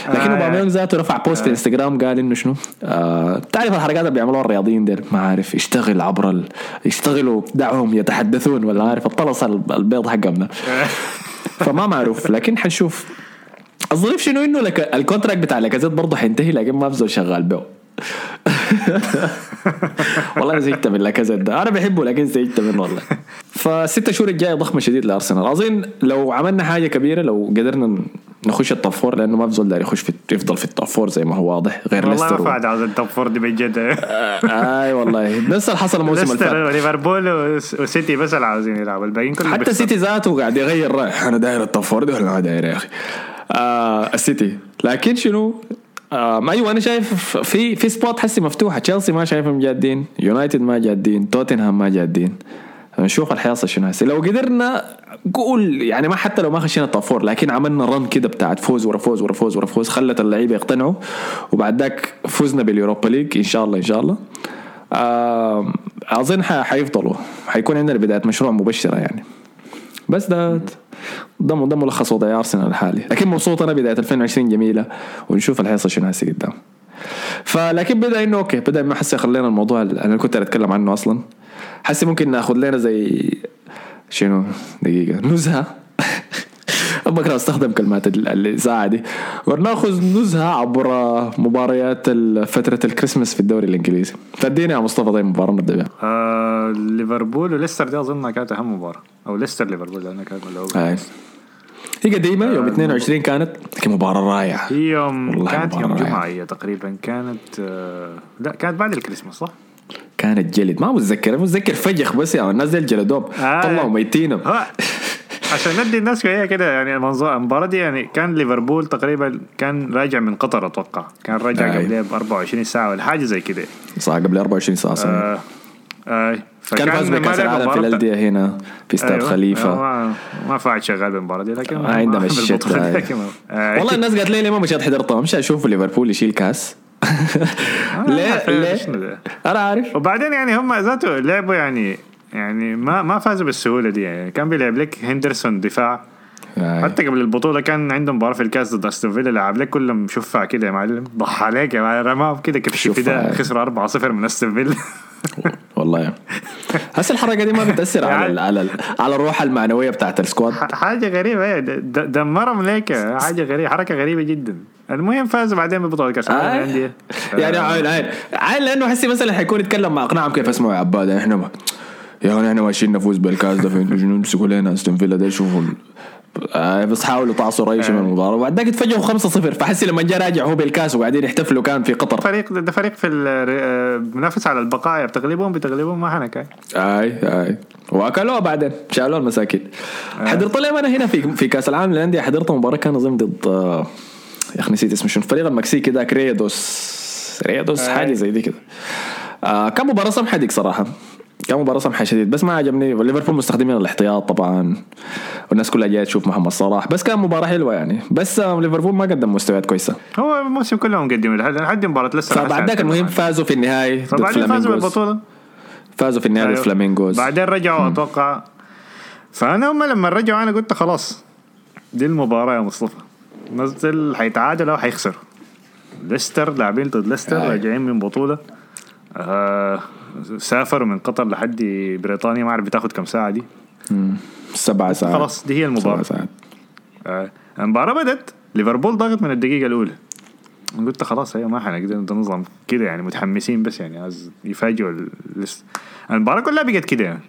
لكن آه، اوباميونج ذاته رفع post في إنستغرام قال إنه شنو؟ آه تعرف الحركات اللي بيعملوها الرياضيين ديل؟ ما عارف يشتغل عبر ال... يشتغلوا دعهم يتحدثون ولا عارف الطلس ال- البيض حقهم فما معروف. لكن حنشوف. الظريف شنو؟ إنه لك ال contract بتاع لاكازيت برضه حينتهي لكن ما بزول شغال به. والله أنا زهقت من لاكازيت ده. أنا بحبه لكن زهقت منه والله. فالست شهور الجاية ضخمة شديد لأرسنال. اظن لو عملنا حاجة كبيرة لو قدرنا نخش ال top four لأنه ما بزول داير يخش في يفضل في ال top four زي ما هو واضح غير والله ما ليستر و... فاد عاوز ال top four دي بجد آه آي والله. نفس اللي حصل الموسم اللي فات وليفربول وس- وسيتي بس اللي عاوزين يلعبوا الباقيين كلهم حتى. سيتي ذاته قاعد يغير رأي. أنا داير ال top four دي ولا ما داير يا أخي؟ آه السيتي. لكن شنو؟ آه ما أيوه أنا شايف في في spot حسي مفتوحة. تشيلسي ما شايفهم جادين يونايتد ما جادين توتنهام ما جادين. نشوف الحيحصل شنو هسه لو قدرنا قول يعني ما حتى لو ما خشينا ال top four لكن عملنا run كده بتاعت فوز ورا فوز ورا فوز ورا فوز خلت اللعيبة يقتنعوا وبعد ذاك فزنا بال Europa League إن شاء الله إن شاء الله. آه أظن حيفضلوا. حيكون عندنا بدايه مشروع مبشرة يعني. بس ده ده ده ملخص وضع ارسنال الحالي لكن مبسوط أنا بداية 2020 جميلة ونشوف اللي حيصير شنو هسه قدام. فلكن بدأ إنه أوكي بدأ ما حسي خلينا الموضوع أنا كنت أتكلم عنه أصلا. حسي ممكن ناخذ لنا زي شنو؟ دقيقة. نزهة. بكره استخدم كلمات ال- الإذاعة دي. وناخذ نزهة عبر مباريات فترة الكريسماس في الدوري الإنجليزي. فادينا يا مصطفى طيب مباراة نبدا بها آه ليفربول وليستر دي أظن كانت أهم مباراة. أو ليستر ليفربول لأنها كانت الأول. هي قديمة يوم 22 كانت لكن مباراة رائعة. هي يوم كانت يوم مباراة جمعه رائعة. هي تقريبا. كانت آه لا كانت بعد الكريسماس صح؟ كانت جلد. ما متذكر متذكر فجخ بس يا الناس دي الجلدوب آه. طلعوا ميتينهم. عشان ندي الناس شوية كده يعني المباراة دي يعني كان ليفربول تقريبا كان راجع من قطر أتوقع كان راجع. قبلها ب 24 ساعة ولا حاجة زي كده صح قبل 24 ساعة صحيح. آه آه كان فاز بكأس العالم في الأندية هنا في استاد أيوة. خليفة ما ما فاعل شغال بالمباراة دي لكن ما عندهم الشت آه. والله الناس قالت لي ليه ما مشيت حضرتها مشى أشوف ليفربول يشيل كاس ليه ليه. أنا عارف وبعدين يعني هم ذاته لعبوا يعني يعني ما ما فازوا بالسهولة دي. يعني كان بيلعب لك هندرسون دفاع. آي. حتى قبل البطولة كان عندهم مباراه في الكاس ضد أستون فيلا لعب لك كلهم مشفع كده يا معلم. ضحى عليك يا معلم. رماهم كده كبش هاي. خسروا 4-0 من أستون فيلا. والله. يعني. هسه الحركة دي ما بتأثر على يعني- ال- على ال- على الروح المعنوية بتاعت السكواد. حاجة غريبة. د- دمرهم ليك. حاجة غريبة حركة غريبة جدا. المهم فازوا بعدين ببطولة كأس العالم. للأندية. يعني آه، عين عين. عين لأنه حسي مثلا حيكون يتكلم مع اقنعهم كيف اسمعوا يا عباد إحنا ما يا أخي إحنا ماشيين نفوز بالكاس ده فانتوا شنو امسكوا لنا استون فيلا ده يشوفوا ال- آه بس حاولوا تعصوا اي شيء من المباراة. وبعد ذاك تفاجئوا 5-0 فحسي لما جاء راجع هو بالكاس وقاعدين يحتفلوا كان في قطر. فريق ده فريق في المنافس على البقاء بتغلبهم بتغلبهم ما حنك آي آي. واكلوها بعدين. شالوها المساكين. حضرت لهم أنا هنا في في كاس العالم للأندية؟ حضرت مباراة كان أظن ضد آه، يا أخي نسيت اسمه. شنو؟ الفريق المكسيكي ذاك ريدوس ريدوس. حاجة زي دي كده. آه كان مباراة سمحة ديك صراحة. كان مباراة سمحه شديد. بس ما عجبني. ليفربول مستخدمين الاحتياط طبعا. والناس كلها جاية تشوف محمد صلاح. بس كان مباراة حلوة يعني. بس آه ليفربول ما قدم مستويات كويسة. هو الموسم كله مقدم لحد لحد مباراه لسه فبعد ذاك المهم فازوا في النهاية ضد فبعدين فازوا بالبطولة. فازوا في النهاية ضد أيوه. بعدين رجعوا أتوقع. فأنا هم لما رجعوا أنا قلت خلاص دي المباراة يا مصطفى. نزل حيتعادلوا أو حيخسروا. ليستر لاعبين ضد ليستر. راجعين من بطولة. آه سافروا من قطر لحد بريطانيا ما أعرف بتاخد كم ساعة دي؟ سبع ساعات. خلاص دي هي المباراة. سبع ساعات. آه، المباراة بدت ليفربول ضغط من الدقيقة الأولى. قلت خلاص هي ما حنقدر ده نظام كده يعني متحمسين بس يعني عايز يفاجئوا ال- لس- المباراة كلها بقت كده يعني.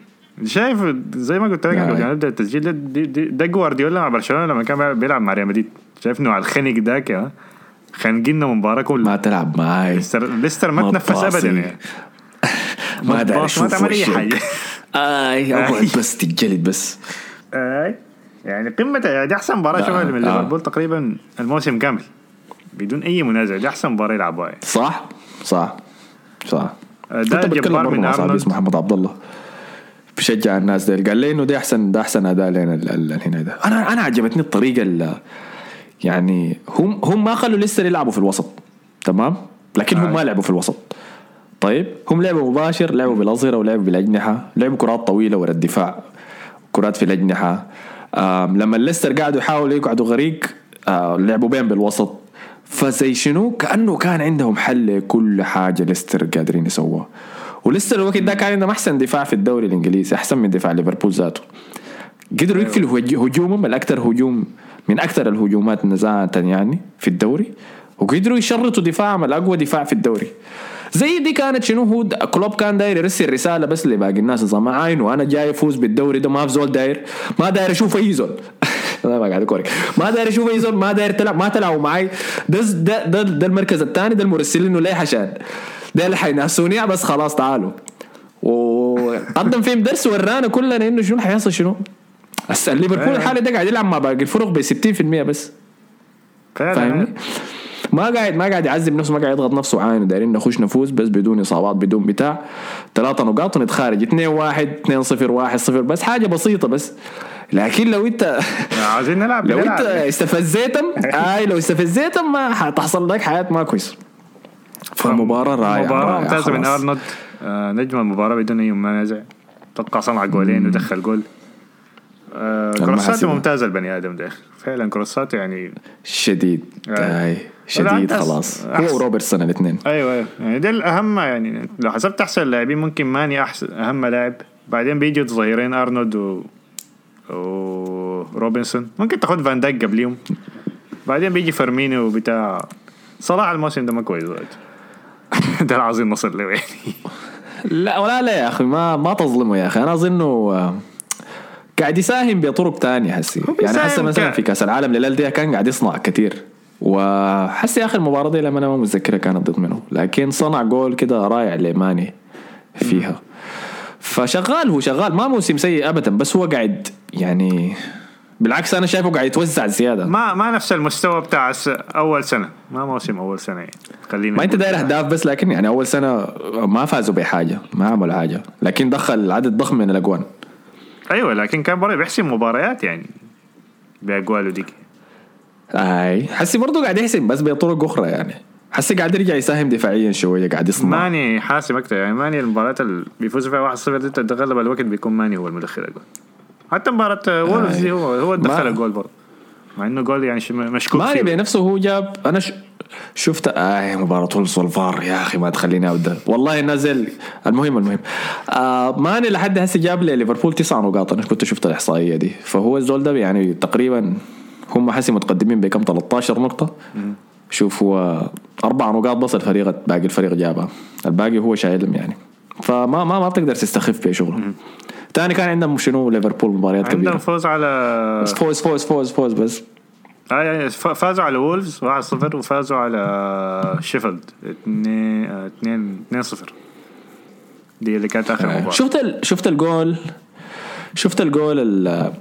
شايف زي ما قلت لك. قبل ما نبدا التسجيل ده ده جوارديولا مع برشلونة لما كان بيلعب مع ريال مدريد. شايف على الخنق ذاك يا خانقيننا المباراة كلها ما تلعب معاي ليستر ليستر ما تنفس. ابدا يعني ما تباص، ما تعمل أي. حاجة آي أقعد بس تتجلد بس آي. يعني قمة دي أحسن مباراة لا، شوفها من آه. ليفربول تقريبا الموسم كامل بدون أي منازع دي أحسن مباراة يلعبوها يعني. صح صح صح ده بتكلم جبار من. اسمه محمد عبد الله بشجع الناس ده قال لي إنه ده احسن ده أحسن أداء لنا هنا ده أنا أنا عجبتني الطريقة اللي يعني هم هم ما خلوا لسه يلعبوا في الوسط تمام؟ لكن هم آه. ما لعبوا في الوسط. طيب هم لعبوا مباشر لعبوا بالاظهره ولعبوا بالأجنحة لعبوا كرات طويلة ورا الدفاع كرات في الأجنحة. لما الليستر قعدوا يحاولوا يقعدوا غريق آه لعبوا بين بالوسط. فزي شنو؟ كأنه كان عندهم حل لكل حاجة ليستر قادرين يسووها. وليستر الوقت ده كان عندهم أحسن دفاع في الدوري الإنجليزي أحسن من دفاع ليفربول ذاته. قدروا يقفلوا هج- هجومهم الأكثر هجوم من أكثر الهجومات نزاعة يعني في الدوري وقدروا يشرطوا دفاعهم الأقوى دفاع في الدوري. زي دي كانت شنو؟ هو كلوب كان داير يرسل رسالة بس لباقي الناس نظام عين وأنا جاي أفوز بالدوري ده ما في زول داير ما داير أشوف أي زول. أنا ما قاعد اكورك ما داير أشوف أي زول ما داير تلعب ما تلعبوا معي. ده ده ده, ده المركز الثاني ده المرسلينه ليه عشان ده اللي حينافسوني بس خلاص تعالوا. وقدم فيهم درس ورانا كلنا إنه شنو حيحصل شنو؟ هسه ليفربول أيوة. الحالي ده قاعد يلعب مع باقي الفرق ب 60% بس. فاهمني؟ ما قاعد ما قاعد يعذب نفسه ما قاعد يضغط نفسه. عين دايرين نخش نفوز بس بدون إصابات بدون بتاع. ثلاثة نقاط ونتخارج. 2 1 2 0 1 0 بس حاجة بسيطة بس. لكن لو انت عايزين نلعب لو. انت استفزيتم آي لو استفزيتم ما حتحصل لك حياة ما كويس فمباراة رائعة مباراة ممتازة من. أرنولد. آه نجم المباراة بدون أي منازع أتوقع صنع جولين ودخل جول. آه كروساته المحاسبة. ممتازة البني آدم ده. فعلا كروساته يعني شديد. آه. اي شديد خلاص. هو وروبرتسون الاثنين. أيوه أيوه. يعني ده الأهم يعني. لو حسبت أحسن اللاعبين ممكن ماني أحسن أهم لاعب. بعدين بيجوا ظهيرين أرنولد و وروبرتسون ممكن تاخد فان دايك قبليهم. بعدين بيجي فيرمينيو وبتاع. صلاح الموسم ده ما كويس ده عاوزين نصل له يعني لا ولا لا يا أخي ما ما تظلمه يا أخي. أنا أظنه آه، قاعد يساهم بطرق تانية حسي يعني حسي مثلا في كأس العالم للأندية كان قاعد يصنع كثير وحسي اخر المباراة دي لما أنا ما متذكرها كانت ضد منه لكن صنع جول كده رائع لماني فيها. فشغال هو شغال. ما موسم سيء ابدا بس هو قاعد يعني بالعكس أنا شايفه قاعد يتوزع زيادة. ما ما نفس المستوى بتاع أول سنة. ما موسم أول سنة. يعني خلينا ما أنت. داير أهداف بس لكن يعني أول سنة ما فازوا بحاجة ما عملوا حاجة. لكن دخل عدد ضخم من الأجوان. أيوه لكن كان برضه بيحسم مباريات يعني. باجوانه ديك أي. حسي برضه قاعد يحسم بس بطرق أخرى يعني. حسي قاعد يرجع يساهم دفاعيا شوية قاعد يصنع. ماني حاسم أكثر يعني. ماني المباريات اللي بيفوز فيها 1-0 دي أغلب الوقت بيكون ماني هو المدخل الجول. حتى مباراة وولفز هو هو دخل الجول برضه. مع إنه جول يعني مشكوك ماني بنفسه هو جاب أنا ش... شفت آه مباراة وولفز والفار يا أخي ما تخليني ابدا والله نزل. المهم المهم. آه ماني لحد هسه جاب لي ليفربول تسع نقاط. أنا كنت شفت الإحصائية دي. فهو الزول ده يعني تقريبا هم حسي متقدمين بكم 13 نقطة. شوف هو أربع نقاط بس الفريق باقي الفريق جابها. الباقي هو شايلهم يعني. فما ما ما بتقدر تستخف بشغله. تاني كان عندهم شنو ليفربول مباريات عندهم كبيرة؟ فوز على بس فوز فوز فوز فوز بس. آه يعني فازوا على وولفز 1-0 وفازوا على شيفيلد. 2 2 2-0 دي اللي كانت آخر مباراة. شفت ال... شفت الجول؟ شفت الجول ال-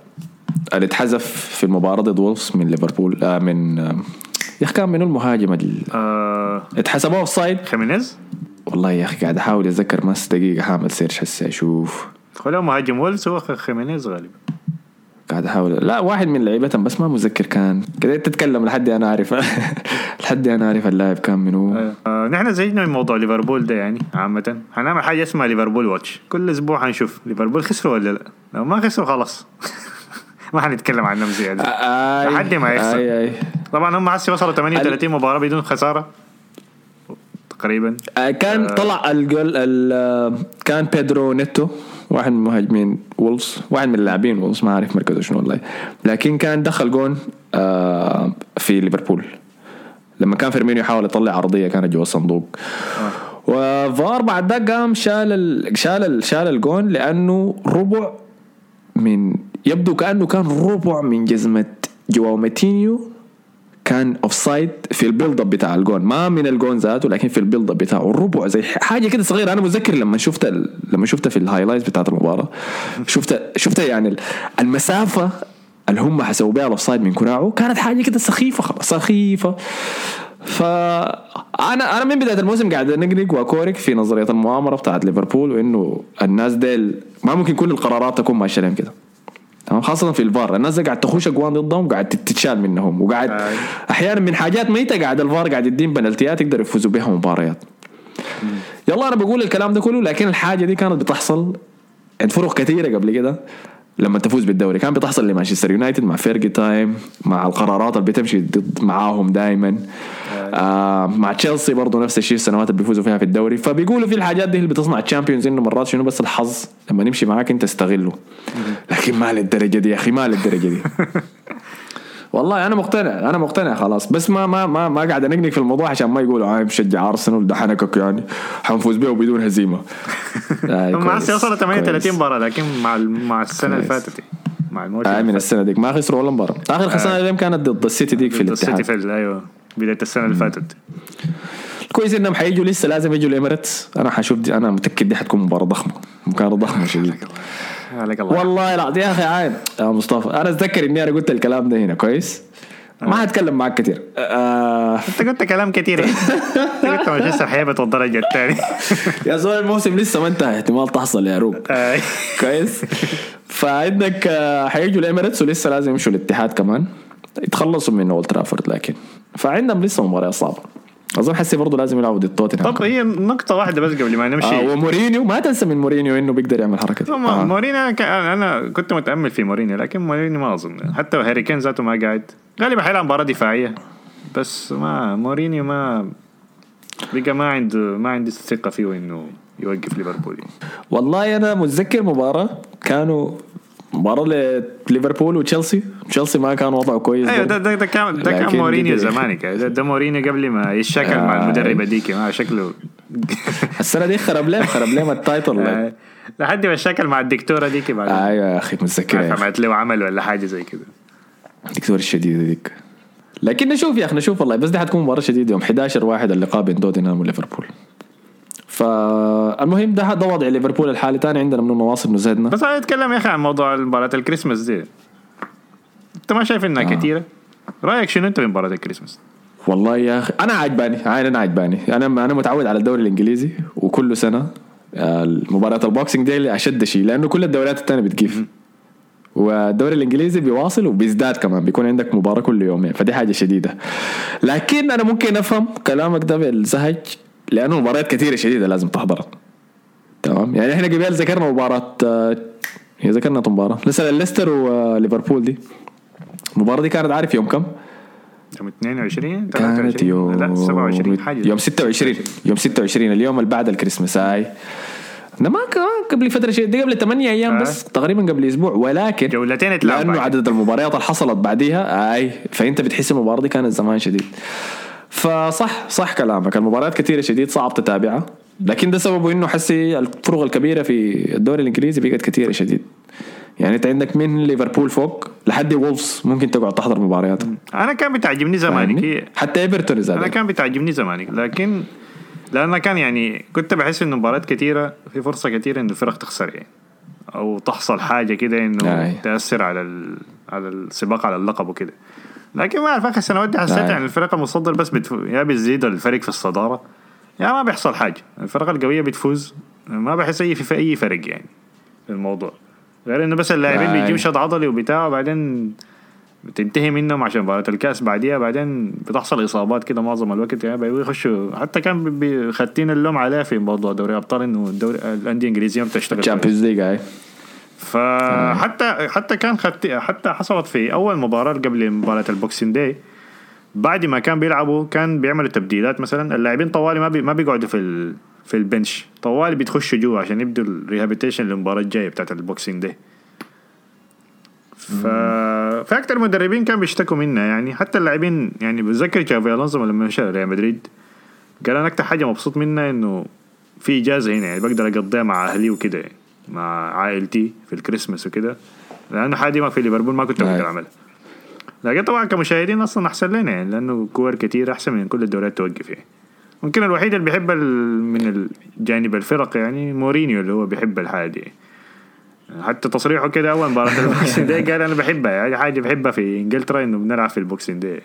اللي اتحذف في المباراة ضد وولفز من ليفربول آه من آه يا أخي كان منو المهاجم اللي آه اتحسبوه offside خيمينيز؟ والله يا أخي قاعد أحاول أتذكر بس دقيقة حاعمل search هسه أشوف. خلوه مهاجم وولفز هو خيمينيز غالبا. قاعد أحاول. لا واحد من لعيبتهم بس ما متذكر كان. كده تتكلم لحد أنا عارف لحد أنا عارف اللاعب كان منو. آه نحن زينا من موضوع ليفربول ده يعني عامة. حنعمل حاجة اسمها ليفربول Watch. كل أسبوع حنشوف ليفربول خسروا ولا لا. لو ما خسروا خلاص. ما حنتكلم عنهم زيادة آي لحد ما يخسر. آي آي. طبعا هم هسه وصلوا 38 مباراة بدون خسارة. تقريبا. آه، كان طلع الجول ال- آه، كان بيدرو نيتو. واحد من مهاجمين وولفز واحد من اللاعبين وولفز ما أعرف مركزه شنو والله. لكن كان دخل جون آه، في ليفربول. لما كان فيرمينيو يحاول يطلع عرضية كانت جوا الصندوق. وفار بعد ذاك قام شال ال... شال ال... شال الجون لأنه ربع من يبدو كأنه كان ربع من جزمة جواو موتينيو كان offside في ال build up بتاع الجون. ما من الجون ذاته لكن في ال build up بتاعه. الربع زي حاجة كده صغيرة. أنا متذكر لما شفت. لما شفتها في ال highlights بتاعت المباراة. شفت شفت يعني ال- المسافة اللي هم حسبوا بها ال offside من كراعه كانت حاجة كده سخيفة خلاص سخيفة. فانا أنا من بداية الموسم قاعد نقنق وأكورك في نظرية المؤامرة بتاعت ليفربول وإنه الناس ديل ما ممكن كل القرارات تكون ماشية لهم كده. تمام؟ خاصة في الفار. الناس قاعد تخش اجوان ضدهم قاعد تتشال منهم. وقاعد أي. أحيانا من حاجات ميتة قاعد الفار قاعد يدين بنالتيات يقدروا يفوزوا بها مباريات. يلا أنا بقول الكلام ده كله لكن الحاجة دي كانت بتحصل عند فرق كثيرة قبل كده. لما تفوز بالدوري كان بتحصل لمانشستر يونايتد مع Fergie time مع القرارات اللي بتمشي ضد معاهم دائما آه. مع تشيلسي برضه نفس الشيء السنوات اللي بيفوزوا فيها في الدوري. فبيقولوا في الحاجات دي اللي بتصنع ال champions إنه مرات شنو بس الحظ لما نمشي معاك أنت استغله. لكن ما للدرجة دي يا أخي ما للدرجة دي. والله أنا مقتنع أنا مقتنع خلاص. بس ما ما ما ما قاعد أنقنق في الموضوع عشان ما يقولوا أنا مشجع ارسنال ده حنكك يعني. حنفوز به بدون هزيمة. آه، هسه وصلوا 38 كويس. مباراة لكن مع مع السنة اللي. فاتت. مع الموسم آه من. السنة ديك. ما خسروا ولا مباراة. آخر خسارة لهم كانت ضد السيتي ديك في ضد السيتي الاتحاد. في أيوه بداية السنة اللي فاتت كويس إنهم حيجوا لسه لازم يجوا الاميريتس أنا حشوف دي أنا متأكد دي حتكون مباراة ضخمة. مباراة ضخمة شديد. الله. والله العظيم يا أخي عايد يا مصطفى أنا أتذكر إني أنا قلت الكلام ده هنا كويس؟ ما هتكلم معك كثير آه أنت قلت كلام كثير انت قلت مانشستر حيهبط الدرجة الثانية يا زول الموسم لسه ما انتهى احتمال تحصل يا آه. كويس؟ فعندك آه، حيجوا الاميريتس ولسه لازم يمشوا الاتحاد كمان. يتخلصوا من أولد ترافورد لكن. فعندهم لسه مباريات صعبة. أظن حسي برضه لازم يلعبوا ضد توتنهام. طب هي نقطة واحدة بس قبل ما نمشي. آه ومورينيو ما تنسى من مورينيو إنه بيقدر يعمل حركة دي. آه. مورينيو أنا, ك- أنا كنت متأمل في مورينيو لكن مورينيو ما أظن. حتى هاري كين ذاته ما قاعد. غالبا حيلعب مباراة دفاعية. بس ما مورينيو ما بقى ما عنده ما عندي ثقه فيه إنه يوقف ليفربول والله أنا متذكر مباراة كانوا مباراه ليفربول وتشيلسي تشيلسي ما كان وضعه كويس أيوه. ده ده, ده كان ده كان مورينيو زمانك ده, ده مورينيو قبل ما يشكل مع آه. المدرب هذيك ما شكله السنة دي خرب لهم خرب لهم ال title آه، لحد ما شكل مع الدكتوره ديك بعد أيوه يا أخي متذكر. عملت له عمل ولا حاجة زي كده الدكتور الشديدة ديك لكن نشوف يا أخي نشوف والله بس دي حتكون مباراه شديده يوم 11 واحد اللقاء بين توتنهام وليفربول فالمهم ده ده وضع ليفربول الحالي. تاني عندنا من نواصب نزهدنا؟ بس أنا اتكلم يا أخي عن موضوع مباراه الكريسماس دي. أنت ما شايف إنها آه. كثيره رأيك شنو أنت بمباراه الكريسماس؟ والله يا أخي أنا عجباني أنا عجباني أنا أنا متعود على الدوري الإنجليزي وكل سنة آه، مباراه ال boxing day اللي أشد شيء لأنه كل الدوريات الثانية بتقيف والدوري الإنجليزي بيواصل وبيزداد كمان بيكون عندك مباراة كل يومين فدي حاجة شديدة. لكن أنا ممكن أفهم كلامك ده بالزهج. لأنه مباريات كثيرة شديدة لازم تحضرها تمام؟ يعني إحنا قبل ذكرنا مباراة آه، هي ذكرنا مباراة. لسه ليستر وليفربول دي. المباراة دي كانت عارف يوم كم؟ يوم 22 كانت 23 يوم لا 27 حاجة يوم 26 يوم 26 اليوم اللي بعد الكريسماس هاي ده ما كان قبل فترة شيء دي قبل 8 أيام آه. بس تقريبا قبل أسبوع. ولكن جولتين لأنه. عدد المباريات اللي حصلت بعديها آي. فأنت بتحس المباراة دي كانت زمان شديد. فصح صح كلامك. المباريات كثيره شديد صعب تتابعها. لكن ده سببه إنه حسي الفروق الكبيرة في الدوري الإنجليزي بقت كثيره شديد. يعني أنت عندك من ليفربول فوق لحد وولفز ممكن تقعد تحضر مبارياتهم أنا كان بتعجبني زمانك حتى إيفرتون أنا كان بتعجبني زمانك لكن لأن كان يعني كنت بحس إنه مباريات كثيره في فرصة كثيره إنه الفرق تخسر يعني. أو تحصل حاجة كده إنه أي. تأثر على. على السباق على اللقب وكده. لكن ما أعرف آخر السنوات دي حسيت أي. يعني الفرق المصدر بس بتف... يا بتزيد الفرق في الصدارة يا ما بيحصل حاجة. الفرق القوية بتفوز ما بحس أي في أي فرق يعني في الموضوع. غير إنه بس اللاعبين أي. بيجيب شد عضلي وبتاع وبعدين بتنتهي منهم عشان مباراة الكاس بعديها بعدين بتحصل إصابات كده معظم الوقت يعني بيقوا يخشوا. حتى كان خدين اللوم عليه في موضوع دوري أبطال إنه الدوري الأندية الإنجليزية ما بتشتغل ال Champions League فحتى حتى كان خدت حتى حصلت في أول مباراة قبل مباراة ال Boxing Day. بعد ما كان بيلعبوا كان بيعملوا تبديلات مثلا. اللاعبين طوالي ما بي ما بيقعدوا في ال في ال bench. طوالي بتخشوا جوا عشان يبدوا ال rehabilitation للمباراة الجاية بتاعت ال Boxing Day. ف في أكثر مدربين كانوا بيشتكوا منها يعني. حتى اللاعبين يعني بتذكر تشابي الونسو لما مشى ريال مدريد؟ قال أنا أكثر حاجة مبسوط منها إنه في إجازة هنا يعني بقدر أقضيها مع أهلي وكده يعني. مع عائلتي في الكريسماس وكده. لأنه حاجة ما في ليفربول ما كنت. بقدر أعملها. لكن طبعا كمشاهدين أصلا أحسن لنا يعني لأنه كور كتير أحسن من كل الدوريات توقف يعني ممكن الوحيد اللي بيحب من الجانب الفرق يعني مورينيو اللي هو بيحب الحاجة دي. حتى تصريحه كده أول مباراة ال Boxing Day قال أنا بحبها يعني حاجة بحبها في إنجلترا إنه بنلعب في ال Boxing Day.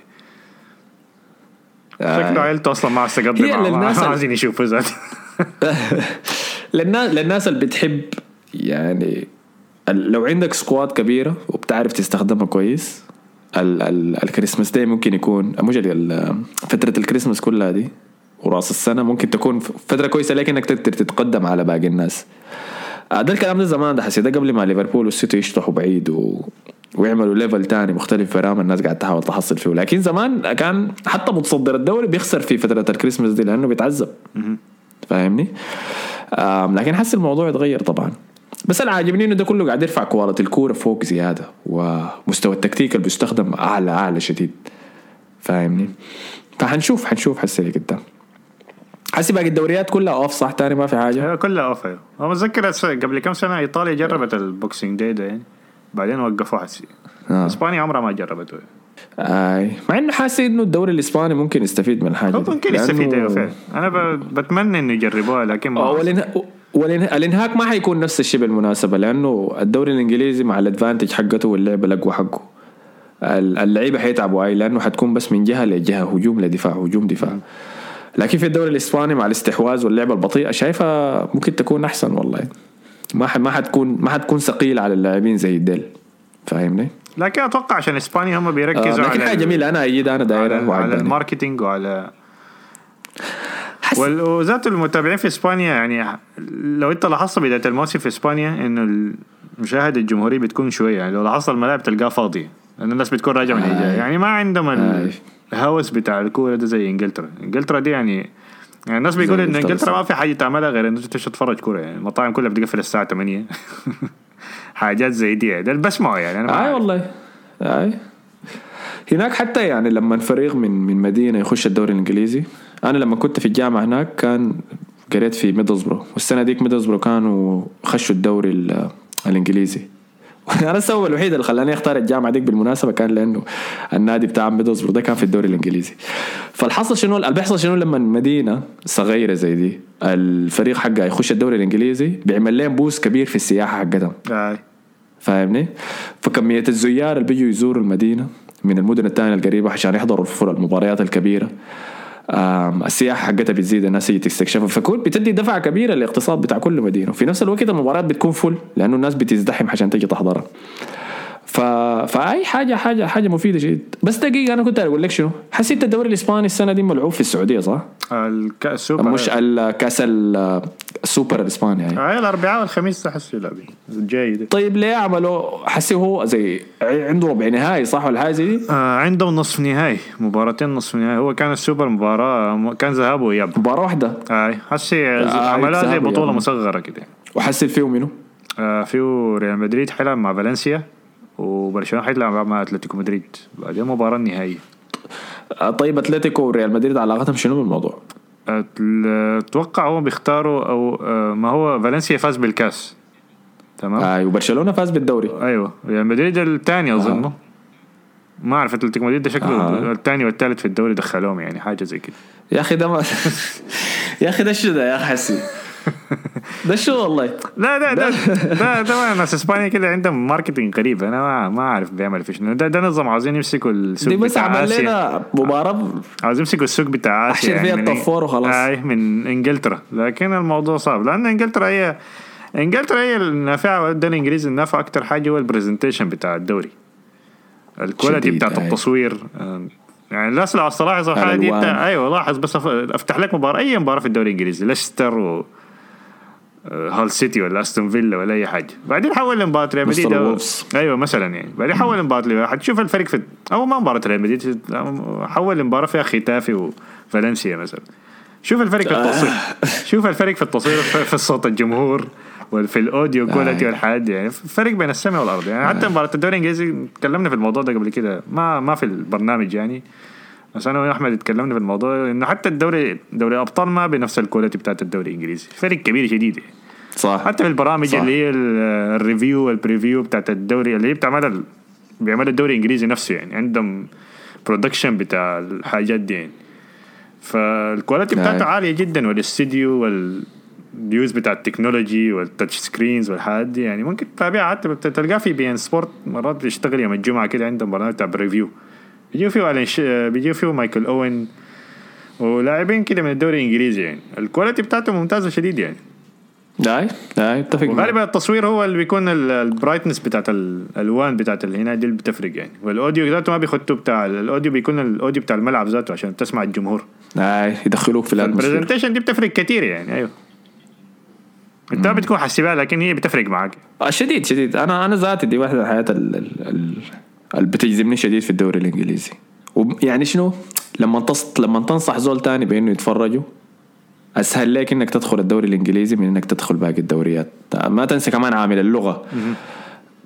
شكله عيلته أصلا ما عايز تقضي ما عايزين يشوفوا ذات للناس للناس اللي بتحب يعني لو عندك squad كبيرة وبتعرف تستخدمها كويس ال ال ال Christmas Day ممكن يكون مش فترة الكريسماس كلها دي وراس السنة ممكن تكون ف- فترة كويسة لك إنك تقدر تتقدم على باقي الناس. آه، ده الكلام ده زمان ده حسي ده قبل ما ليفربول والسيتي يشطحوا بعيد و... ويعملوا level تاني مختلف في رام الناس قاعد تحاول تحصل فيه. لكن زمان كان حتى متصدر الدوري بيخسر في فترة الكريسماس دي لأنه بيتعذب. فاهمني؟ لكن حس الموضوع اتغير طبعا. بس اللي عاجبني إنه ده كله قاعد يرفع quality الكورة فوق زيادة ومستوى التكتيك اللي بيستخدم أعلى أعلى شديد. فاهمني؟ فحنشوف حنشوف حسي قدام. حسي باقي الدوريات كلها off صح؟ تاني ما في حاجة؟ كلها off أيوه. أنا متذكر قبل كم سنة إيطاليا جربت ال Boxing Day ده يعني بعدين وقفوها حسي. آه. إسبانيا عمرها ما جربته. أي. مع إنه حاسس إنه الدوري الإسباني ممكن يستفيد من الحاجة دي. ممكن يستفيد أيوه فعلا. أنا بتمنى إنه يجربوها لكن ما آه، والإنها... والإنها... الإنهاك ما حيكون نفس الشيء بالمناسبة لأنه الدوري الإنجليزي مع ال advantage حقته واللعب الأقوى حقه ال- اللعيبة حيتعبوا اي لأنه حتكون بس من جهة لجهة هجوم لدفاع هجوم دفاع لكن في الدوري الإسباني مع الاستحواذ واللعبه البطيئه شايفها ممكن تكون أحسن والله ما. ما حتكون ما حتكون ثقيلة على اللاعبين زي الديل فاهمني؟ لكن أتوقع عشان إسبانيا هم آه بيركزوا لكن على حاجة جميلة أنا ايدها أنا على, دايرها على وعجباني. ال marketing وعلى حس... وذات المتابعين في إسبانيا يعني لو أنت لاحظت بداية الموسم في إسبانيا إنه المشاهده الجمهورية بتكون شوية يعني لو لاحظت الملاعب تلقاها فاضيه لأن الناس بتكون راجعة من آي. الاجازه يعني ما عندهم آي. الهوس بتاع الكورة ده زي إنجلترا إنجلترا دي يعني يعني الناس بيقولوا إن إنجلترا. ما في حاجة تعملها غير انك تمشي تتفرج كورة يعني المطاعم كلها بتقفل الساعة 8 حاجات زي دي ده اللي بسمعه يعني أنا اي عارف. والله اي هناك حتى يعني لما فريق من من مدينة يخش الدوري الإنجليزي أنا لما كنت في الجامعة هناك كان قريت في ميدلزبرو والسنة ديك ميدلزبرو كانوا خشوا الدوري ال- الإنجليزي. أنا السبب الوحيد اللي خلاني أختار الجامعة ديك بالمناسبة كان لأنه النادي بتاع ميدلزبرو ده كان في الدوري الإنجليزي. فالحصل شنو؟ اللي بيحصل شنو لما مدينه صغيرة زي دي الفريق حقها يخش الدوري الإنجليزي بيعمل لهم boost كبير في السياحة حقتهم. فاهمني؟ فكمية الزيار اللي بيجوا يزوروا المدينة من المدن الثانية القريبة عشان يحضروا المباريات الكبيرة. آم، السياحة حقتها بتزيد الناس يجي تستكشفها. فكون بتدي دفعة كبيرة للاقتصاد بتاع كل مدينة. وفي نفس الوقت المباريات بتكون فل لأنه الناس بتزدحم عشان تجي تحضرها. ف... فأي حاجة حاجة حاجة مفيدة شديد بس دقيقة أنا كنت أقول لك شنو؟ حسيت الدوري الإسباني السنة دي ملعوب في السعودية صح؟ الكأس السوبر مش الكاس ال- السوبر الاسباني يعني. آه الأربعاء والخميس احس يلعبين جيد طيب ليه عملوا؟ حسي هو زي عنده ربع نهائي صح ولا حاجة زي دي؟ آه عندهم نصف نهائي مباراتين نصف نهائي. هو كان السوبر مباراة كان ذهاب وإياب. مباراة واحدة؟ آه حسي آه، عملها زي وإياب. مصغرة كده. وحسيت فيه منه آه فيه ريال مدريد حيلعب مع فالنسيا. وبرشلونة حيلعب مع أتلتيكو مدريد. بعدين مباراة النهائية. آه، طيب أتلتيكو وريال مدريد علاقتهم شنو بالموضوع؟ أتوقع هو بيختاروا أو آه ما هو فالنسيا فاز بالكاس. تمام؟ آه وبرشلونة فاز بالدوري. أيوه. ريال مدريد الثاني اظنه ما أعرف أتلتيكو مدريد ده شكله آه. الثاني والثالث في الدوري دخلوهم يعني حاجة زي كده. يا أخي ده ما يا أخي ده show ده؟ يا حسي. ده show والله؟ لا ده ده ده ده ما ناس اسبانيا كده عندهم marketing غريب أنا ما ما أعرف بيعمل في شنو ده ده نظام عاوزين يمسكوا السوق دي بس عمل لنا مباراه عاوزين يمسكوا السوق بتاع آسيا أحشر فيها من- الطفور وخلاص. أي من إنجلترا. لكن الموضوع صعب. لأن إنجلترا هي إنجلترا هي النافعة والدوري الإنجليزي النافع أكتر حاجة هو ال presentation بتاع الدوري. ال quality بتاعت. التصوير. يعني الناس لو تلاحظ الحاجة دي. أيوه لاحظ بس أفتح لك مباراة أي مباراة في الدوري الإنجليزي ليستر و هال سيتي ولا استون فيلا ولا أي حاجة. بعدين حول لمباراه ريال مدريد. أيوه مثلا يعني. بعدين حول لمباراه ليفربول حتشوف الفرق في أو ما مباراة ريال مدريد حول لمباراه فيها ختافي وفالنسيا مثلا. شوف الفرق في التصوير. شوف الفرق في التصوير في صوت الجمهور وفي ال audio quality آه. والحاجات يعني فرق بين السماء والأرض. يعني حتى مباراة الدوري الإنجليزي تكلمنا في الموضوع ده قبل كده. ما ما في البرنامج يعني. بس أنا وأحمد اتكلمنا في الموضوع إنه حتى الدوري دوري الابطال ما بنفس ال quality بتاعت الدوري الإنجليزي فرق كبير شديد يعني. صح حتى في البرامج صح. اللي هي ال- ال review وال preview بتاعت الدوري اللي هي بتعملها بيعملها الدوري الإنجليزي نفسه يعني عندهم production بتاع الحاجات دي يعني فال quality نعم. بتاعته عالية جدا والاستديو وال use بتاع ال technology وال touch screens والحاجات دي يعني ممكن تتابعها حتى تلقاه في بي إن سبورت مرات بيشتغل يوم الجمعة كده عندهم برنامج بتاع preview بيجيو فيه ألين ش... بيجيو فيه مايكل اوين ولاعبين كده من الدوري الإنجليزي يعني. ال quality بتاعته ممتازة شديد يعني. لا لا أتفق معك. وغالبا التصوير هو اللي بيكون ال brightness بتاعت الألوان بتاعت هنا دي اللي بتفرق يعني. وال audio ذاته ما بيخطوا بتاع ال audio بيكون ال audio بتاع الملعب ذاته عشان تسمع الجمهور. لا يدخلوك في ال presentation دي بتفرق كتير يعني أيوه. انت بتكون حاسبها لكن هي بتفرق معك آه، شديد شديد. أنا أنا ذاتي دي واحدة من الحاجات اللي بتجذبني شديد في الدوري الإنجليزي. ويعني شنو؟ لما تص... لما تنصح زول تاني بإنه يتفرجوا أسهل لك إنك تدخل الدوري الإنجليزي من إنك تدخل باقي الدوريات. ما تنسى كمان عامل اللغة.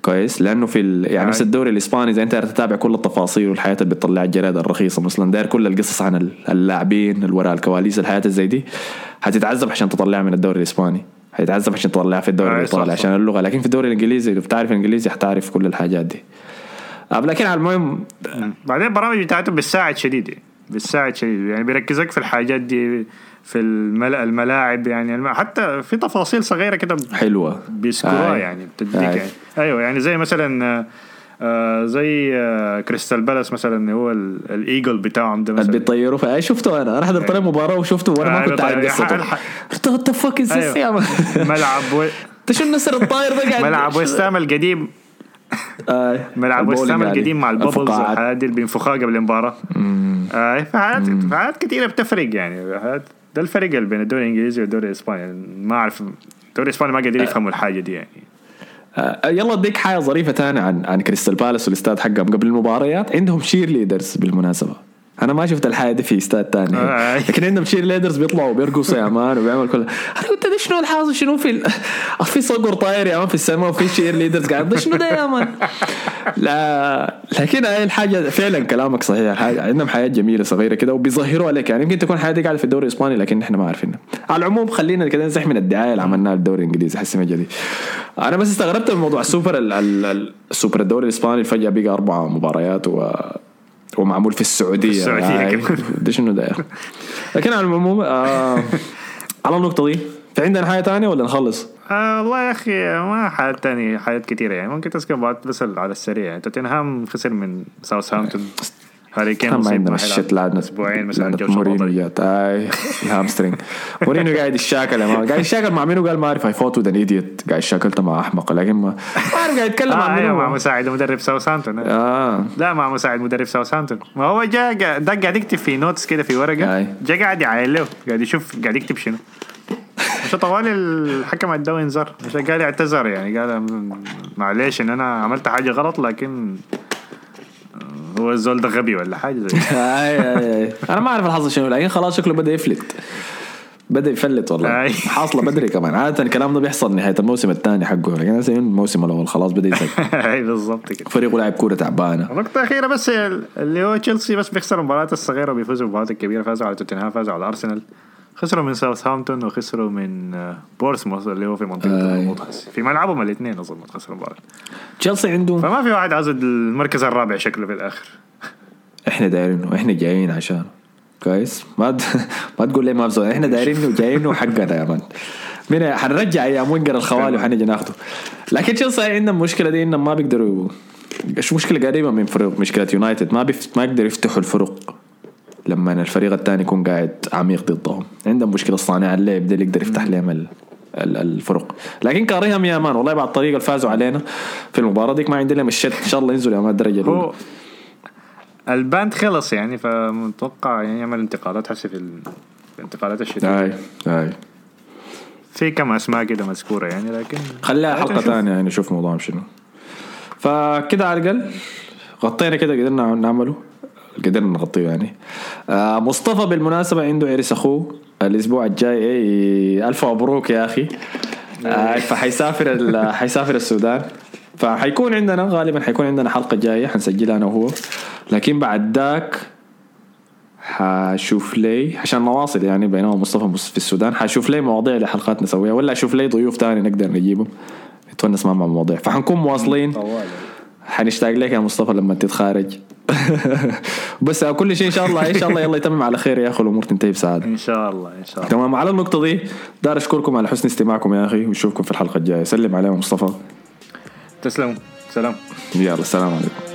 كويس؟ لأنه في ال... يعني مثل الدوري الإسباني إذا أنت تتابع كل التفاصيل والحياة اللي بتطلع الجرائد الرخيصة مثلا داير كل القصص عن ال- اللاعبين الوراء الكواليس الحياة زي دي حتتعذب عشان تطلعها من الدوري الإسباني. حتتعذب عشان تطلعها في الدوري الإيطالي. عشان اللغة. لكن في الدوري الإنجليزي لو بتعرف الانجليزي حتعرف كل الحاجات دي. لكن على المهم بعدين البرامج بتاعتهم بتساعد شديد يعني بتساعد شديد يعني بيركزك في الحاجات دي في الملا- الملاعب يعني حتى في تفاصيل صغيرة كده حلوة. بيذكروها آه. يعني بتديك آه. يعني. أيوه يعني زي مثلا آه، آه زي آه كريستال بالاس مثلا هو ال- ال eagle بتاعهم ده مثلا. بيطيروا فيها شفته أنا؟ أنا حضرت له مباراة وشفته وأنا ما آه، كنت عارف بيطير- قصته. what the fuck is أيوة. ملعب. أنت شو النسر الطاير ده قاعد ملعب ويست هام القديم آه، ملعب ويست هام يعني. القديم مع ال bubbles. والحاجات اللي بينفخوها قبل المباراة. آه في حاجات في حاجات كثيره بتفرق يعني. ده الفرق اللي بين الدوري الإنجليزي والدوري الإسباني. يعني ما اعرف الدوري الإسباني ما قادر يفهموا الحاجة دي يعني. آه، يلا اديك حاجة ظريفة تانية عن عن كريستال بالاس والإستاد حقهم قبل المباريات. عندهم cheerleaders بالمناسبة. أنا ما شفت الحاجة دي في استاد تاني. آه. لكن عندهم cheerleaders بيطلعوا بيرقصوا يا man وبيعملوا كل أنا قلت ده شنو الحاصل؟ شنو في ال... في صقر طاير يا man في السماء وفي cheerleaders قاعد. ده شنو ده يا man؟ لا لكن هاي الحاجة فعلا كلامك صحيح. حاجة عندهم حياة جميلة صغيرة كده وبيظهروا عليك. يعني يمكن تكون حياه دي قاعدة في الدوري الإسباني لكن إحنا ما عارفينها على العموم خلينا كده نزح من الدعاية اللي عملناها للدوري الإنجليزي. حسي مجدي أنا بس استغربت من موضوع السوبر ال- ال- ال- السوبر الدوري الإسباني. فجأة بقى أربع مباريات و ومعمول في السعودية في. ده شنو ده يا أخي؟ لكن على العموم آه على النقطة دي في عندنا حاجة ثانية ولا نخلص؟ آه والله يا أخي ما حاجات تانية حاجات كثيره يعني ممكن تذكر بعض بس على السريع يعني توتنهام خسر من ساوثهامبتون هاري كين ما عندنا الشت لعبنا أسبوعين مثلا جوش مورينيو. جات اي الهامسترينج مورينيو قاعد مان قاعد يشاكل مع منو قال ما اعرف اي فوت ذا ايديت قاعد شاكلت مع احمق لكن ما اعرف قاعد يتكلم مع منو مساعد مدرب ساوثهامبتون آه لا مع مساعد مدرب ساوثهامبتون ما هو قا- ده قاعد يكتب في notes كده في ورقه. جاء قاعد يعاين له قاعد يشوف قاعد يكتب شنو مش طوال الحكم اداه انذار مش قال اعتذر يعني قال م- معلش ان أنا عملت حاجة غلط لكن هو الزول ده غبي ولا حاجة زي أي أي أي. أنا ما أعرف الحظ شنو لكن خلاص شكله بدأ يفلت. بدأ يفلت والله. حاصلة بدري كمان. عادة الكلام ده بيحصل نهاية الموسم الثاني حقه لكن هسه الموسم الأول خلاص بدأ يزق أي بالضبط كده. فريقه لاعب كورة تعبانة. نقطة أخيرة بس اللي هو تشيلسي بس بيخسر المباريات الصغيرة وبيفوزوا بالمباريات الكبيرة فازوا على توتنهام فازوا على أرسنال. خسروا من ساوثهامبتون وخسروا من آه، بورسموث اللي هو في منطقة أي. الهبوط. في ملعبهم الاثنين أظن خسروا المباراة تشيلسي عنده فما في واحد عاوز المركز الرابع شكله في الآخر. إحنا دايرينه إحنا جايين عشان كويس. ما د... ما تقول لي ما بزول إحنا دايرينه وجايينه حقنا يا man. من حنرجع أيام وينجر الخوالي وحنجي ناخده. لكن تشيلسي عندنا المشكلة دي إنهم ما بيقدروا مشكلة قريبة من فرق مشكلة يونايتد. ما بيف... ما يقدروا يفتحوا الفرق لما الفريق الثاني يكون قاعد عميق ضدهم عندهم مشكلة صانع اللعب ده اللي يقدر يفتح لهم ال... ال- الفرق. لكن كارههم يا man والله بعد الطريقة اللي فازوا علينا في المباراة ديك ما عندي لهم ال shit إن شاء الله ينزلوا يا man الدرجة الأولى. هو ال ban خلص يعني فمتوقع يعني يعمل انتقالات في الانتقالات الشتوية اي اي في كم أسماء كده مذكورة يعني لكن خليها حلقة. ثانية يعني نشوف موضوعهم شنو. فكده على الأقل غطينا كده قدرنا نعمله. قدرنا نغطيه يعني. آه مصطفى بالمناسبة عنده عرس أخوه. الأسبوع الجاي إيه ألف مبروك يا أخي. آه فحيسافر ال- حيسافر السودان. فحيكون عندنا غالبا حيكون عندنا حلقة جاية حنسجلها أنا وهو. لكن بعد ذاك حشوف لي عشان نواصل يعني بينما مصطفى مص- في السودان حشوف لي مواضيع لحلقات نسويها ولا أشوف لي ضيوف تاني نقدر نجيبهم. يتونس معهم مع المواضيع فحنكون مواصلين. حنشتاق لك يا مصطفى لما تتخارج. بس كل شيء إن شاء الله إن شاء الله يلا يتمم على خير يا أخي الأمور تنتهي بسعادة. إن شاء الله إن شاء الله. تمام على النقطة دي دار أشكركم على حسن استماعكم يا أخي ونشوفكم في الحلقة الجاية. سلم عليهم مصطفى. تسلموا سلام. يلا السلام عليكم.